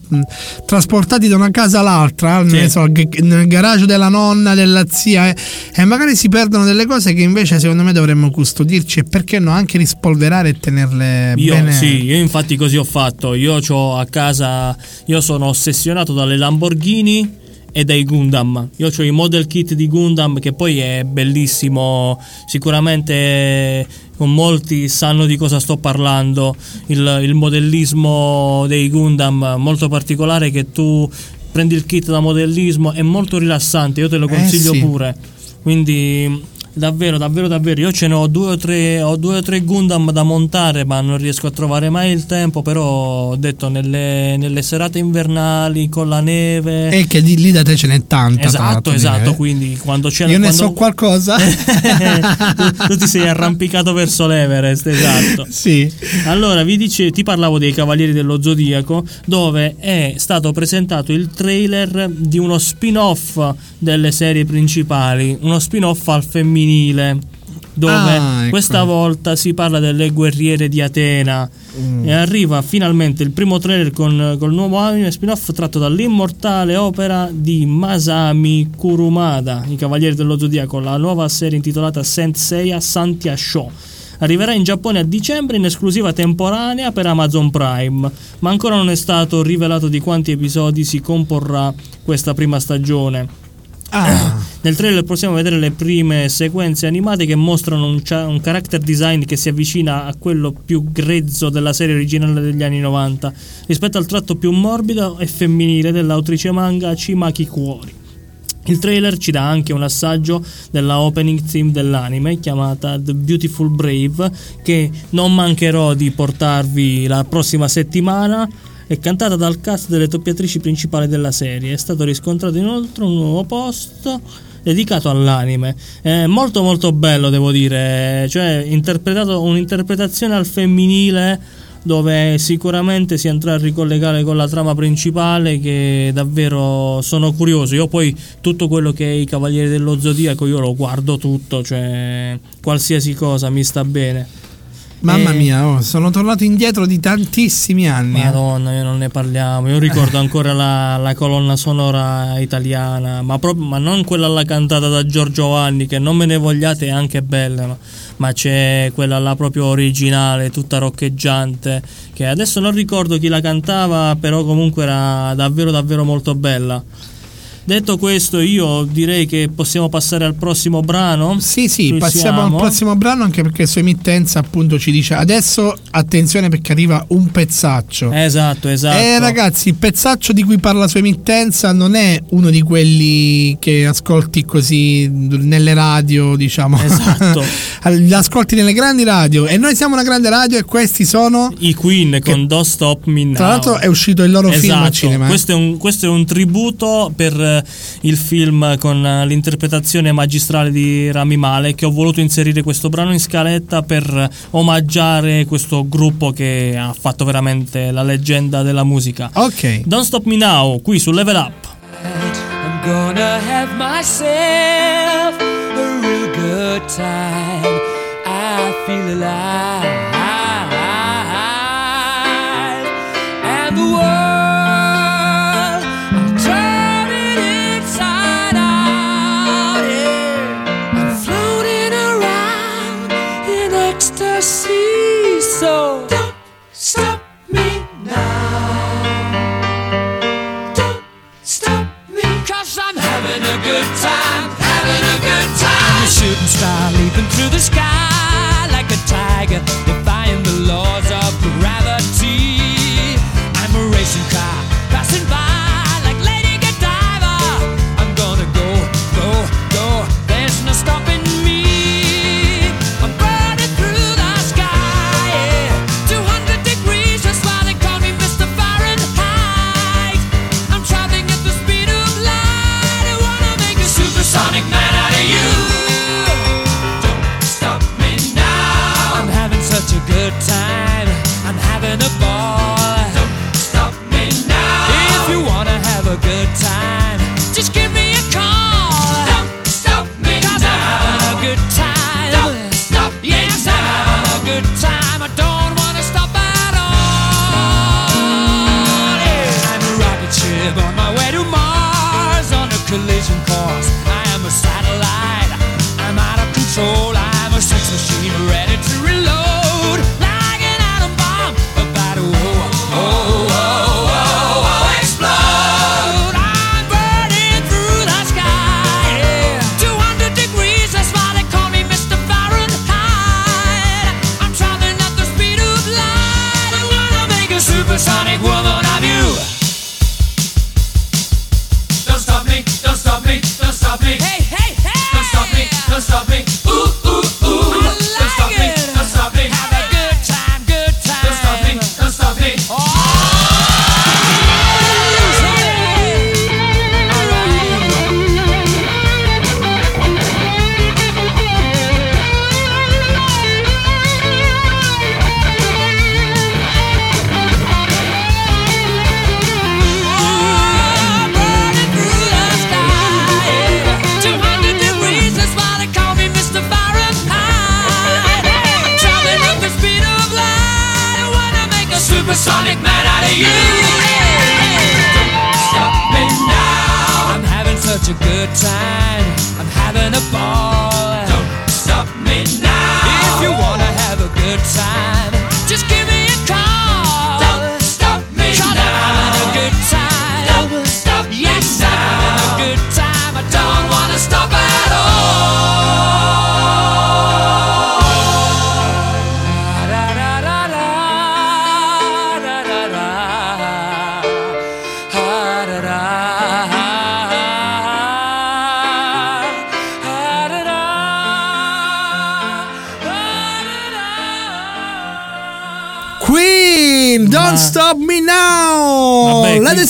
trasportati da una casa all'altra Sì. ne so, nel garage della nonna della zia eh, e magari si perdono delle cose che invece secondo me dovremmo custodirci e perché no anche rispolverare e tenerle Io bene sì, io infatti così ho fatto. Io ho a casa, io sono ossessionato dalle Lamborghini e dai Gundam. Io ho i model kit di Gundam che poi è bellissimo, sicuramente con molti sanno di cosa sto parlando. Il, il modellismo dei Gundam molto particolare che tu prendi il kit da modellismo è molto rilassante, io te lo Eh, consiglio sì. pure. Quindi davvero, davvero, davvero. Io ce ne ho due o tre, ho due o tre Gundam da montare, ma non riesco a trovare mai il tempo. Però ho detto nelle, nelle serate invernali con la neve. e che di lì da te ce n'è tanta esatto, di esatto. Quindi quando c'è io ne quando- so [LAUGHS] qualcosa tu, tu ti sei arrampicato verso l'Everest, esatto. [LAUGHS] sì Allora, vi dice, ti parlavo dei Cavalieri dello Zodiaco, dove è stato presentato il trailer di uno spin-off delle serie principali, uno spin-off al femminile, dove Ah, ecco. questa volta si parla delle guerriere di Atena. Mm. E arriva finalmente il primo trailer con col nuovo anime spin-off tratto dall'immortale opera di Masami Kurumada, i Cavalieri dello Zodiaco, la nuova serie intitolata Saint Seiya Santia Show. Arriverà in Giappone a dicembre in esclusiva temporanea per Amazon Prime, ma ancora non è stato rivelato di quanti episodi si comporrà questa prima stagione. ah, [CLEARS THROAT] Nel trailer possiamo vedere le prime sequenze animate che mostrano un, cia- un character design che si avvicina a quello più grezzo della serie originale degli anni 90, rispetto al tratto più morbido e femminile dell'autrice manga Chimaki Kuori. Il trailer ci dà anche un assaggio della opening theme dell'anime chiamata The Beautiful Brave che non mancherò di portarvi la prossima settimana è cantata dal cast delle doppiatrici principali della serie. È stato riscontrato inoltre un nuovo post dedicato all'anime. È molto molto bello, devo dire, cioè interpretato un'interpretazione al femminile dove sicuramente si andrà a ricollegare con la trama principale che davvero sono curioso. Io poi tutto quello che è i Cavalieri dello Zodiaco io lo guardo tutto, cioè qualsiasi cosa mi sta bene. Mamma E- mia, oh, sono tornato indietro di tantissimi anni. eh. Madonna, io non ne parliamo. Io ricordo [LAUGHS] ancora la, la colonna sonora italiana, ma, proprio, ma non quella là cantata da Giorgio Vanni, che non me ne vogliate, è anche bella, ma, ma c'è quella là proprio originale, tutta roccheggiante, che adesso non ricordo chi la cantava, però comunque era davvero davvero molto bella. Detto questo, io direi che possiamo passare al prossimo brano. Sì, sì, passiamo siamo? al prossimo brano anche perché su emittenza appunto ci dice adesso attenzione perché arriva un pezzaccio. Esatto, esatto. Eh ragazzi, il pezzaccio di cui parla su emittenza non è uno di quelli che ascolti così nelle radio, diciamo. Esatto. [LAUGHS] Li ascolti nelle grandi radio e noi siamo una grande radio e questi sono I Queen con Don't Stop Me Now. tra l'altro è uscito il loro film al Esatto, cinema. eh. questo, è un, questo è un tributo per eh, il film con eh, l'interpretazione magistrale di Rami Malek che ho voluto inserire questo brano in scaletta per omaggiare questo gruppo che ha fatto veramente la leggenda della musica. Ok. Don't Stop Me Now, qui su Level Up. I'm gonna have myself a real good time. I feel alive.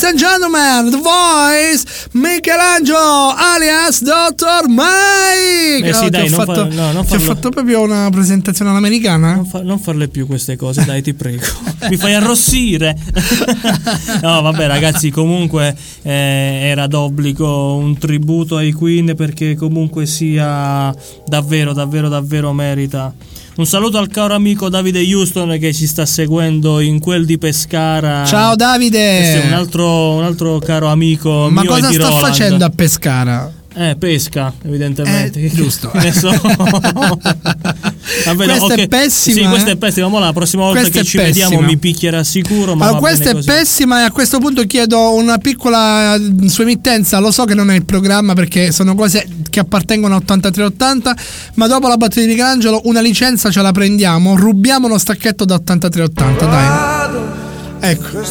Ladies and gentlemen, The Voice, Michelangelo alias Dr. Mike! Eh sì, Oh, dai, ti ho fatto, fa- no, non ti ho fatto proprio una presentazione all'americana? Non, fa- non farle più queste cose, dai, ti prego. Mi fai arrossire. [LAUGHS] no, vabbè, ragazzi, comunque eh, era d'obbligo un tributo ai Queen perché comunque sia davvero, davvero, davvero merita Un saluto al caro amico Davide Houston che ci sta seguendo in quel di Pescara. Ciao è un Davide! altro, un altro caro amico Ma cosa sta Roland. facendo a Pescara? Eh, pesca, evidentemente. Eh, giusto. [LAUGHS] Ne so. [LAUGHS] Vabbè, Questa è ok. pessima, Sì, questa eh. è pessima. Ma la prossima volta Questa che è ci vediamo pessima. mi picchierà sicuro. Ma Allora, questa è così. pessima e a questo punto chiedo una piccola mm, sua emittenza. Lo so che non è il programma perché sono cose che appartengono a 8380, ma dopo la batteria di Michelangelo una licenza ce la prendiamo, rubiamo uno stacchetto da 8380, dai. Ecco.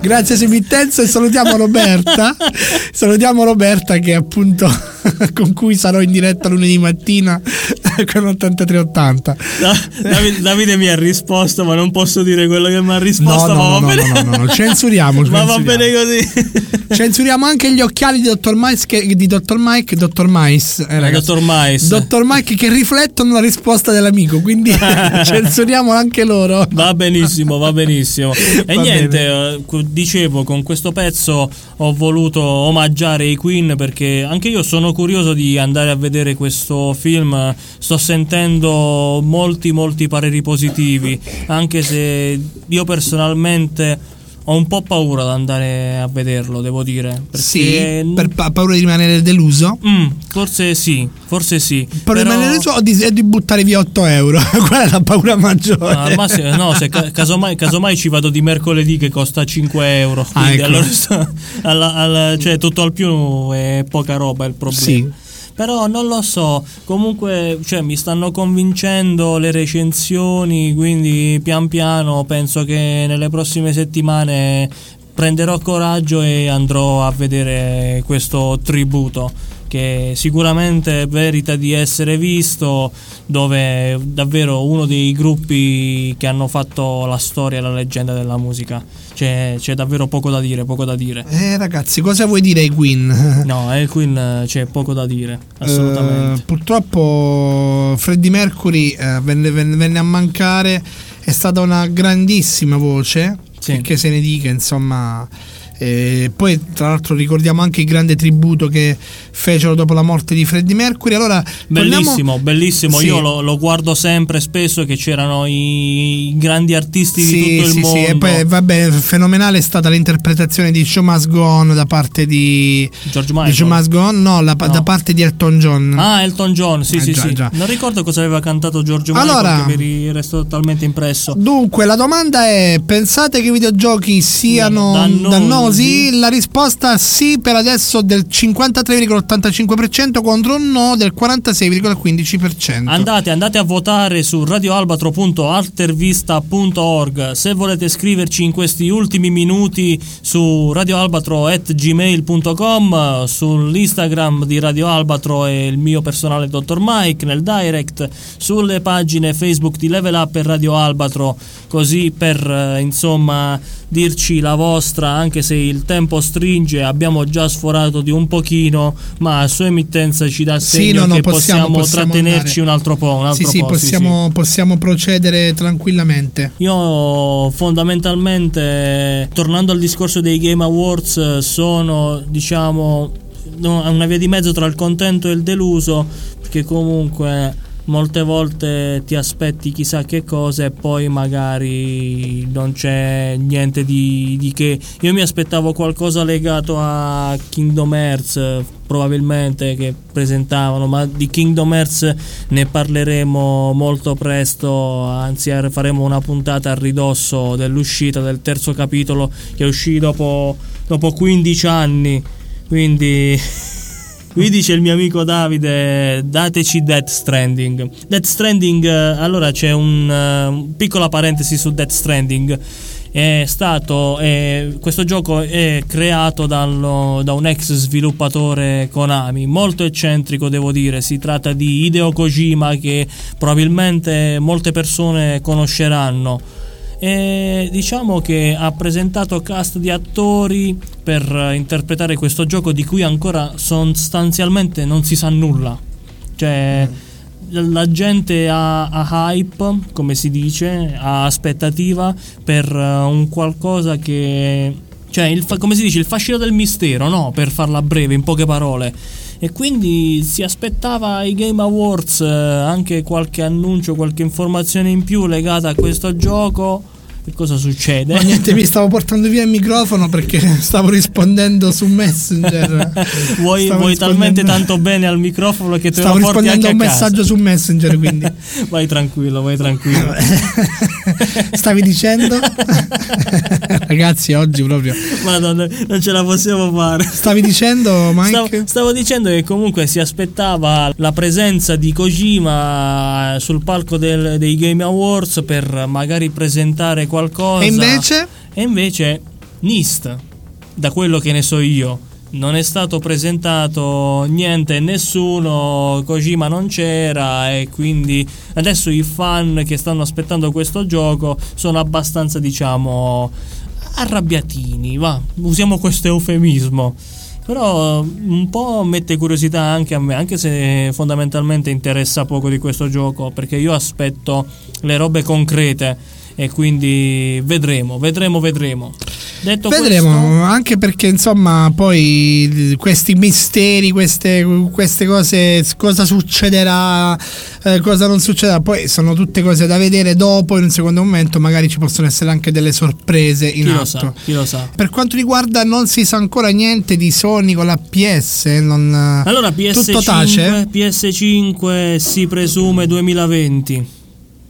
Grazie sua emittenza e salutiamo Roberta. [LAUGHS] salutiamo Roberta che appunto [LAUGHS] con cui sarò in diretta lunedì mattina [LAUGHS] con 8380. Da- Davide, Davide mi ha risposto, ma non posso dire quello che mi ha No, risposto. no, ma no, va no, bene. no, no, no, censuriamo, [LAUGHS] ma va bene così. Censuriamo anche gli occhiali di Dottor Mice, che, di Dottor Mike, Dottor Mice, eh, ragazzi. Dottor Mais. Dottor Mike che riflettono la risposta dell'amico, quindi censuriamo anche loro. Va benissimo, va benissimo. E Va niente, bene. eh, dicevo, con questo pezzo ho voluto omaggiare i Queen perché anche io sono curioso di andare a vedere questo film. Sto sentendo molti, molti pareri positivi, anche se io personalmente ho un po' paura ad andare a vederlo, devo dire. Perché Sì, per pa- paura di rimanere deluso. Mm, forse sì, forse sì. Per Però- rimanere deluso o di, di buttare via 8 euro. [LAUGHS] Quella è la paura maggiore. Ah, al massimo- no, se ca- casomai, casomai ci vado di mercoledì che costa 5 euro. Ah, Quindi ecco. allora [LAUGHS] alla- alla- cioè tutto al più è poca roba il problema. Sì. Però non lo so, comunque cioè, mi stanno convincendo le recensioni, quindi pian piano penso che nelle prossime settimane prenderò coraggio e andrò a vedere questo tributo che sicuramente merita di essere visto dove davvero uno dei gruppi che hanno fatto la storia e la leggenda della musica c'è, c'è davvero poco da dire poco da dire Eh ragazzi, cosa vuoi dire ai Queen? [LAUGHS] no ai Queen eh, c'è poco da dire assolutamente Eh, purtroppo Freddie Mercury eh, venne, venne- venne a mancare, è stata una grandissima voce, Sì. che se ne dica, insomma. E poi tra l'altro ricordiamo anche il grande tributo che fecero dopo la morte di Freddie Mercury. Allora, torniamo- Bellissimo, bellissimo. Sì. Io lo, lo guardo sempre spesso che c'erano i grandi artisti Sì, di tutto il sì, mondo. sì, e poi vabbè, fenomenale è stata l'interpretazione di Show Must Go On da parte di, George di Michael. Show Must Go On, no, la- No. da parte di Elton John. Ah, Elton John, sì, Eh, sì, già, sì. già. Non ricordo cosa aveva cantato George Allora- Michael, che mi resto totalmente impresso. Dunque, la domanda è: pensate che i videogiochi siano Dannosi? dannosi? La risposta sì, per adesso del 53,85% contro un no del 46,15%. Andate, andate a votare su radioalbatro.altervista.org. Se volete scriverci in questi ultimi minuti su radioalbatro.gmail.com, sull'Instagram di Radio Albatro e il mio personale Dr. Mike, nel direct, sulle pagine Facebook di Level Up e Radio Albatro, così per eh, insomma dirci la vostra, anche se il tempo stringe, abbiamo già sforato di un pochino, ma su emittenza ci dà Sì, segno no, no, che possiamo- possiamo, trattenerci andare. un altro po'. Un altro Sì, sì, po', possiamo, possiamo procedere tranquillamente. Io fondamentalmente, tornando al discorso dei Game Awards, sono diciamo no, a una via di mezzo tra il contento e il deluso, perché comunque molte volte ti aspetti chissà che cosa e poi magari non c'è niente di, di che. Io mi aspettavo qualcosa legato a Kingdom Hearts, probabilmente che presentavano, ma di Kingdom Hearts ne parleremo molto presto, anzi faremo una puntata a ridosso dell'uscita del terzo capitolo che uscì dopo, dopo 15 anni. Quindi [LAUGHS] qui dice il mio amico Davide, dateci Death Stranding. Death Stranding, eh, allora c'è un, eh, un piccola parentesi su Death Stranding. È stato eh, questo gioco è creato dallo- da un ex sviluppatore Konami, molto eccentrico devo dire. Si tratta di Hideo Kojima che probabilmente molte persone conosceranno. E diciamo che ha presentato cast di attori per interpretare questo gioco di cui ancora sostanzialmente non si sa nulla. Cioè, la gente ha, ha hype, come si dice, ha aspettativa per eh, un qualcosa che. Cioè, il come si dice, il fascino del mistero, no? Per farla breve, in poche parole. e quindi si aspettava ai Game Awards eh, anche qualche annuncio, qualche informazione in più legata a questo gioco. Che cosa succede? Ma niente, mi stavo portando via il microfono perché [LAUGHS] stavo rispondendo su Messenger. [LAUGHS] vuoi vuoi talmente tanto bene al microfono che te Stavo lo porti rispondendo a un casa. messaggio su Messenger, quindi. [LAUGHS] vai tranquillo, vai tranquillo. Stavi dicendo? Ragazzi, oggi proprio. Madonna, non ce la possiamo fare. Stavi dicendo, Mike? Stavo, stavo dicendo che comunque si aspettava la presenza di Kojima sul palco del- dei Game Awards per magari presentare qualcosa. E invece? E invece Nist, da quello che ne so io, non è stato presentato niente, nessuno, Kojima non c'era e quindi adesso i fan che stanno aspettando questo gioco sono abbastanza, diciamo, arrabbiatini, va, usiamo questo eufemismo. Però un po' mette curiosità anche a me, anche se fondamentalmente interessa poco di questo gioco, perché io aspetto le robe concrete e quindi vedremo, vedremo, vedremo. Detto Vedremo, questo, anche perché insomma poi questi misteri, queste, queste cose, cosa succederà, eh, cosa non succederà, poi sono tutte cose da vedere dopo, in un secondo momento magari ci possono essere anche delle sorprese in chi lo atto. sa, chi lo sa. Per quanto riguarda non si sa ancora niente di Sony con la PS, non, Allora tutto tace. PS5, PS5 si presume 2020.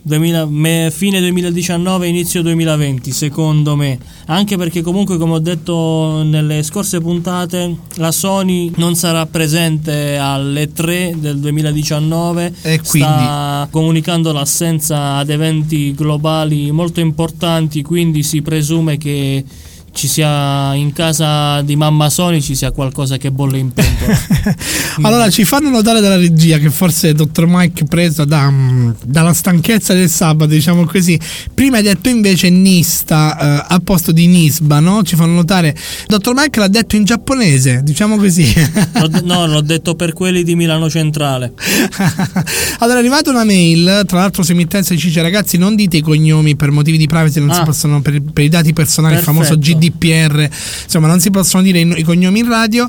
2000 me- fine 2019 inizio 2020 secondo me anche perché comunque come ho detto nelle scorse puntate la Sony non sarà presente alle 3 del 2019 E quindi? sta comunicando l'assenza ad eventi globali molto importanti quindi si presume che ci sia in casa di mamma Sony ci sia qualcosa che bolle in pentola [LAUGHS] allora ci fanno notare dalla regia che forse Dr. Mike preso da, mm, dalla stanchezza del sabato, diciamo così. Prima hai detto invece Nista eh, al posto di Nisba, no? Ci fanno notare. Dr. Mike l'ha detto in giapponese, diciamo così. [LAUGHS] No, l'ho detto per quelli di Milano Centrale. [LAUGHS] allora è arrivata una mail, tra l'altro su emittenza ci dice ragazzi non dite i cognomi per motivi di privacy, non si Ah. possono per, per i dati personali, il famoso Perfetto. GDPR, insomma non si possono dire i, i cognomi in radio.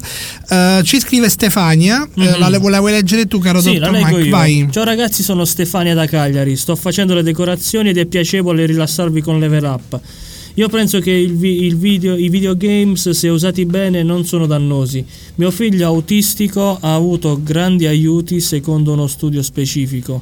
Eh, ci scrive Stefania, Mhm. la, la vuoi leggere tu caro Sì, leggo Mike? io. Vai. Ciao ragazzi, sono Stefania da Cagliari. Sto facendo le decorazioni ed è piacevole rilassarvi con Level Up. Io penso che il vi- il video- i videogames, se usati bene, non sono dannosi. Mio figlio autistico ha avuto grandi aiuti secondo uno studio specifico.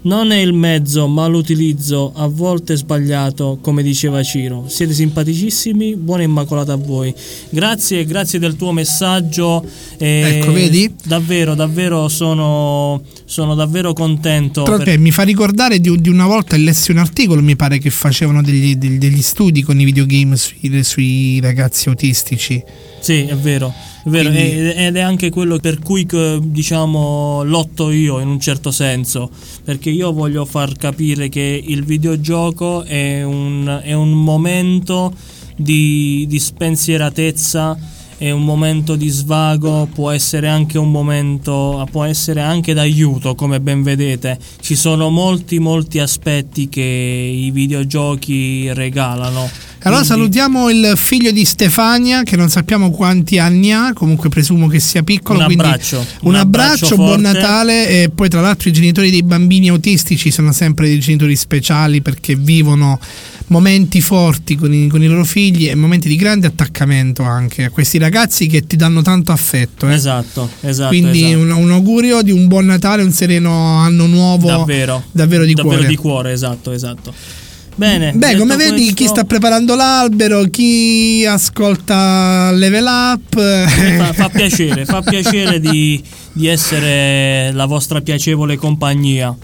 Non è il mezzo, ma l'utilizzo, a volte sbagliato, come diceva Ciro. Siete simpaticissimi, buona immacolata a voi. Grazie, grazie del tuo messaggio. e Ecco, vedi? Davvero, davvero sono, sono davvero contento. Tra per- l'altro mi fa ricordare di, di una volta lessi un articolo, mi pare che facevano degli, degli- degli studi con i videogame sui, sui ragazzi autistici. Sì, è vero. Vero, Quindi- ed è anche quello per cui diciamo lotto io in un certo senso, perché io voglio far capire che il videogioco è un, è un momento di, di spensieratezza, è un momento di svago, può essere anche un momento, può essere anche d'aiuto, come ben vedete. Ci sono molti molti aspetti che i videogiochi regalano. Allora Quindi- salutiamo il figlio di Stefania, che non sappiamo quanti anni ha, comunque presumo che sia piccolo. Un abbraccio, Un, un abbraccio, abbraccio buon. Natale e poi tra l'altro i genitori dei bambini autistici sono sempre dei genitori speciali perché vivono momenti forti con i, con i loro figli e momenti di grande attaccamento anche a questi ragazzi che ti danno tanto affetto. eh. Esatto, esatto. Quindi esatto. un, un augurio di un buon Natale, un sereno anno nuovo. davvero, davvero di davvero cuore. di cuore, esatto, esatto. Bene. Beh, come vedi, questo, chi sta preparando l'albero, chi ascolta Level Up. fa, fa piacere, fa piacere di, di essere la vostra piacevole compagnia.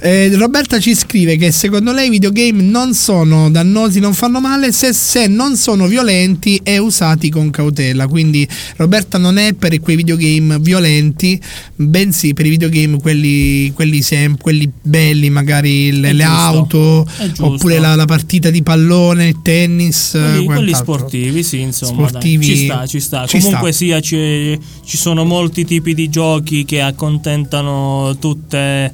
Eh, Roberta ci scrive che secondo lei i videogame non sono dannosi, non fanno male se, se non sono violenti e usati con cautela. Quindi Roberta non è per quei videogame violenti, bensì per i videogame quelli, quelli, sem- quelli belli, magari le, le auto, oppure la, la partita di pallone, il tennis. Quelli, quelli sportivi, sì, insomma, Sportivi- dai, ci sta, ci sta. ci Comunque sta. sia, ci, ci sono molti tipi di giochi che accontentano tutte,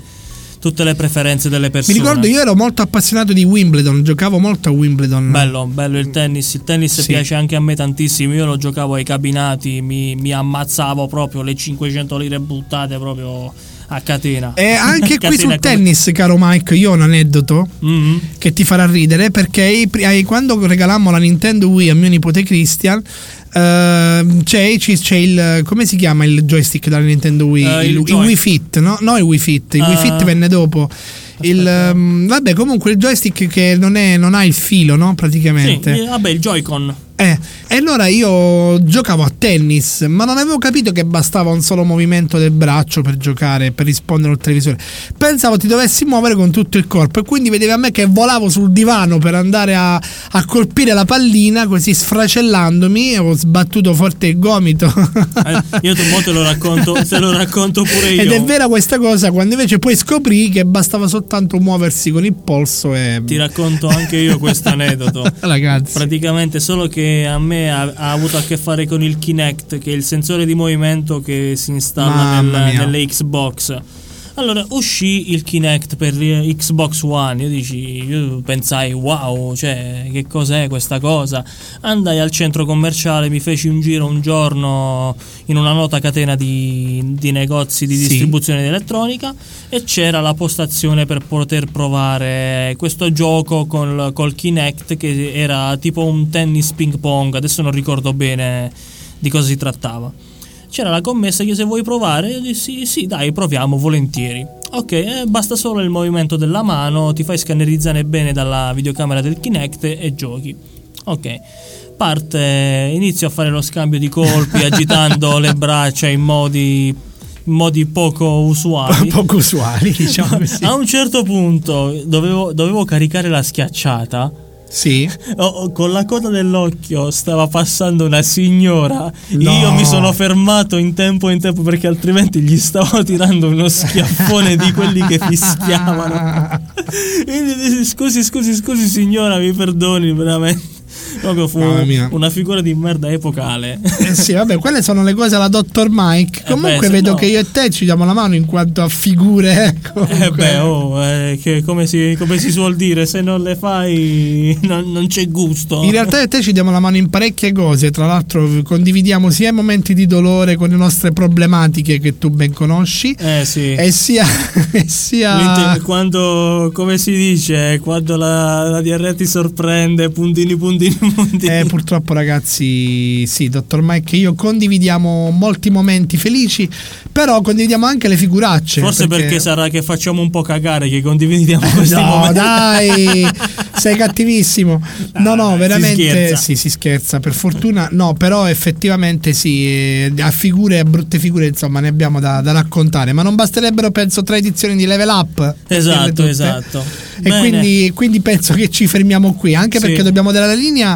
tutte le preferenze delle Mi persone. ricordo, io ero molto appassionato di Wimbledon, giocavo molto a Wimbledon. Bello, bello il tennis. Il tennis Sì. piace anche a me tantissimo. Io lo giocavo ai cabinati, mi, mi ammazzavo proprio le 500 lire buttate proprio a catena. E [LAUGHS] anche qui sul come- tennis, caro Mike, io ho un aneddoto Mhm. che ti farà ridere perché quando regalammo la Nintendo Wii a mio nipote Christian ehm, c'è, c'è il come si chiama il joystick della Nintendo Wii Eh, il, il il Wii Fit no? no il Wii Fit il Wii Ah. Fit venne dopo il, ehm, vabbè comunque il joystick che non, è, non ha il filo no Sì, praticamente eh, vabbè, il Joy-Con. Eh, e allora io giocavo a tennis, ma non avevo capito che bastava un solo movimento del braccio per giocare, per rispondere al televisore. Pensavo ti dovessi muovere con tutto il corpo e quindi vedevi a me che volavo sul divano per andare a, a colpire la pallina, così sfracellandomi, ho sbattuto forte il gomito. Eh, io te lo racconto, te lo racconto pure io. Ed è vera questa cosa, quando invece poi scoprì che bastava soltanto muoversi con il polso e... Ti racconto anche io questo aneddoto. [LAUGHS] Ragazzi. Praticamente solo che a me ha, ha avuto a che fare con il Kinect, che è il sensore di movimento che si installa nel- nelle Xbox. Allora uscì il Kinect per eh, Xbox One. Io, dici, io pensai, wow, cioè, che cos'è questa cosa? Andai al centro commerciale, mi feci un giro un giorno in una nota catena di, di negozi di Sì. distribuzione di elettronica e c'era la postazione per poter provare questo gioco col, col Kinect che era tipo un tennis ping pong. Adesso non ricordo bene di cosa si trattava. C'era la commessa che se vuoi provare, io dissi sì, dai, proviamo volentieri. Ok, eh, basta solo il movimento della mano, ti fai scannerizzare bene dalla videocamera del Kinect e giochi. Ok. Parte, inizio a fare lo scambio di colpi [LAUGHS] agitando le braccia in modi, in modi poco usuali. [LAUGHS] Poco usuali, diciamo [LAUGHS] così. A un certo punto dovevo, dovevo caricare la schiacciata. Sì. [LAUGHS] Oh, oh, con la coda dell'occhio stava passando una signora. No. Io mi sono fermato in tempo in tempo perché altrimenti gli stavo tirando uno schiaffone di quelli che fischiavano. [LAUGHS] Quindi scusi, scusi, scusi signora, mi perdoni veramente. Proprio fu una figura di merda epocale. Eh sì, vabbè, quelle sono le cose alla dottor Mike. Eh Comunque beh, vedo no- che io e te ci diamo la mano in quanto a figure. eh, comunque. Eh beh, oh, eh, che come, si, come si suol dire, se non le fai non, non c'è gusto. In realtà io e te ci diamo la mano in parecchie cose, tra l'altro condividiamo sia i momenti di dolore con le nostre problematiche che tu ben conosci, Eh sì. e sia... [LAUGHS] e sia... Quindi, quando, come si dice, quando la, la diarrea ti sorprende, puntini, puntini. [LAUGHS] Eh, purtroppo ragazzi, sì, dottor Mike e io condividiamo molti momenti felici, però condividiamo anche le figuracce. Forse perché... sarà che facciamo un po' cagare che condividiamo [LAUGHS] questi No, momenti. dai, [LAUGHS] sei cattivissimo. No, no, dai, si veramente scherza. sì, si scherza. Per fortuna, no, però effettivamente sì, eh, a figure, a brutte figure, insomma, ne abbiamo da, da raccontare. Ma non basterebbero, penso, tre edizioni di level up. Esatto, esatto. E quindi, quindi penso che ci fermiamo qui, anche Sì. perché dobbiamo dare la linea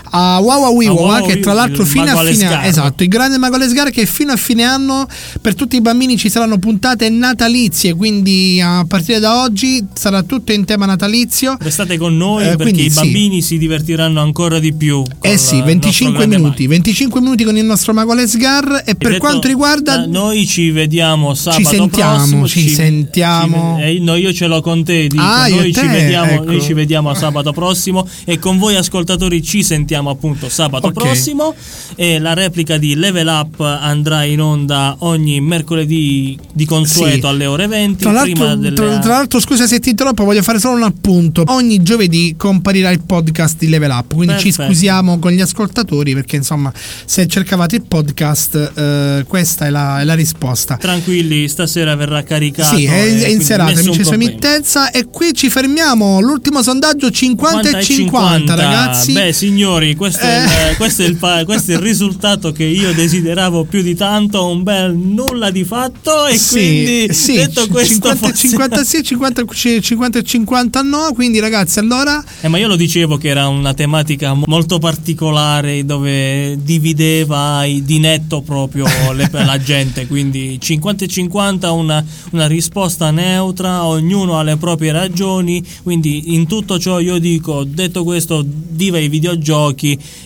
a Wawa A Wiwa, Wawa che tra l'altro fino a fine scarpe. esatto, il grande mago alle sgarre che fino a fine anno per tutti i bambini ci saranno puntate natalizie, quindi a partire da oggi sarà tutto in tema natalizio. Restate con noi Eh, perché quindi i sì. bambini si divertiranno ancora di più. Eh sì, il 25 nostro grande minuti, Mike. 25 minuti con il nostro mago Lesgar e per detto, quanto riguarda noi ci vediamo sabato sentiamo, prossimo. ci sentiamo. ci- eh, no, io ce l'ho con te. Dico, Ah, noi, e ci te, vediamo, ecco. noi ci vediamo sabato [LAUGHS] prossimo e con voi ascoltatori ci sentiamo appunto sabato Ok. prossimo. E la replica di Level Up andrà in onda ogni mercoledì di consueto Sì. alle ore 20. Tra prima l'altro, delle- tra, tra l'altro, scusa se ti interrompo, voglio fare solo un appunto. Ogni giovedì comparirà il podcast di Level Up, quindi ci Perfetto. scusiamo con gli ascoltatori perché insomma se cercavate il podcast eh, questa è la, è la risposta. Tranquilli, stasera verrà caricato. Sì, è, è in serata, amici su emittenza e qui ci fermiamo. L'ultimo sondaggio 50 e 50, ragazzi. Beh, signori, questo, è Eh. il, questo, è il, pa- questo è il risultato che io desideravo più di tanto. Un bel nulla di fatto. E quindi, sì, detto questo, 50, forse- 50 sì, 50, 50 e 50 no. Quindi, ragazzi, allora Eh, ma io lo dicevo che era una tematica mo- molto particolare dove divideva di netto proprio le- [LAUGHS] la gente. Quindi 50 e 50, una, una risposta neutra, ognuno ha le proprie ragioni. Quindi in tutto ciò io dico, detto questo, viva i videogiochi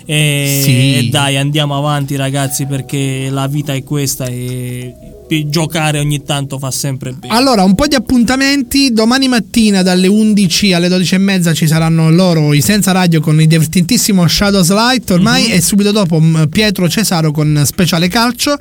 e, Sì. e dai, andiamo avanti ragazzi perché la vita è questa e giocare ogni tanto fa sempre bene. Allora, un po' di appuntamenti. Domani mattina dalle 11 alle 12 e mezza ci saranno loro i senza radio con il divertentissimo Shadows Light ormai e subito dopo mh, Pietro Cesaro con speciale calcio.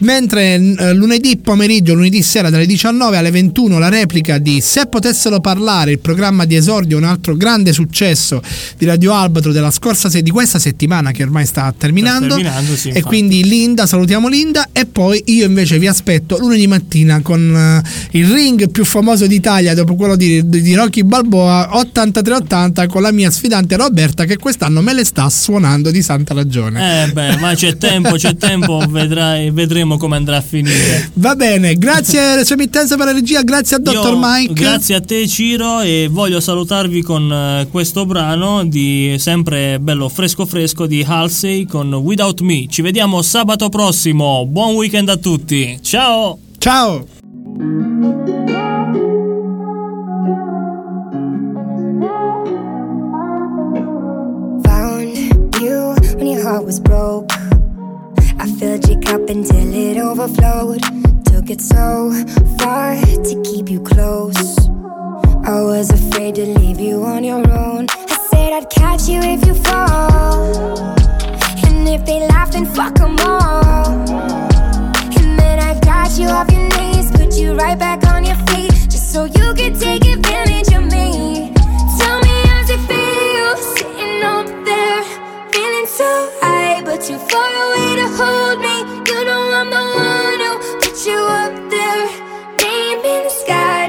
Mentre eh, lunedì pomeriggio, lunedì sera dalle 19 alle 21 la replica di Se potessero parlare, il programma di esordio, un altro grande successo di Radio Albatro della scorsa se- di questa settimana che ormai sta terminando. terminando, sì, e infatti. quindi Linda, salutiamo Linda e poi io invece vi aspetto lunedì mattina con eh, il ring più famoso d'Italia dopo quello di, di Rocky Balboa 83-80 con la mia sfidante Roberta che quest'anno me le sta suonando di santa ragione. Eh beh, ma c'è [LAUGHS] tempo, c'è tempo, vedrai, vedremo come andrà a finire. Va bene, grazie alla sua emittenza per la regia, grazie a Dottor Mike. Grazie a te Ciro e voglio salutarvi con eh, questo brano di sempre bello fresco fresco di Halsey con Without Me. Ci vediamo sabato prossimo. Buon weekend a tutti. Ciao! Ciao! Found you when your heart was broke. I filled your cup until it overflowed. Took it so far to keep you close. I was afraid to leave you on your own. I said I'd catch you if you fall. And if they laugh, then fuck 'em all. Got you off your knees, put you right back on your feet, just so you could take advantage of me. Tell me how's it feel sitting up there, feeling so high, but too far away to hold me. You know I'm the one who put you up there, name in the sky.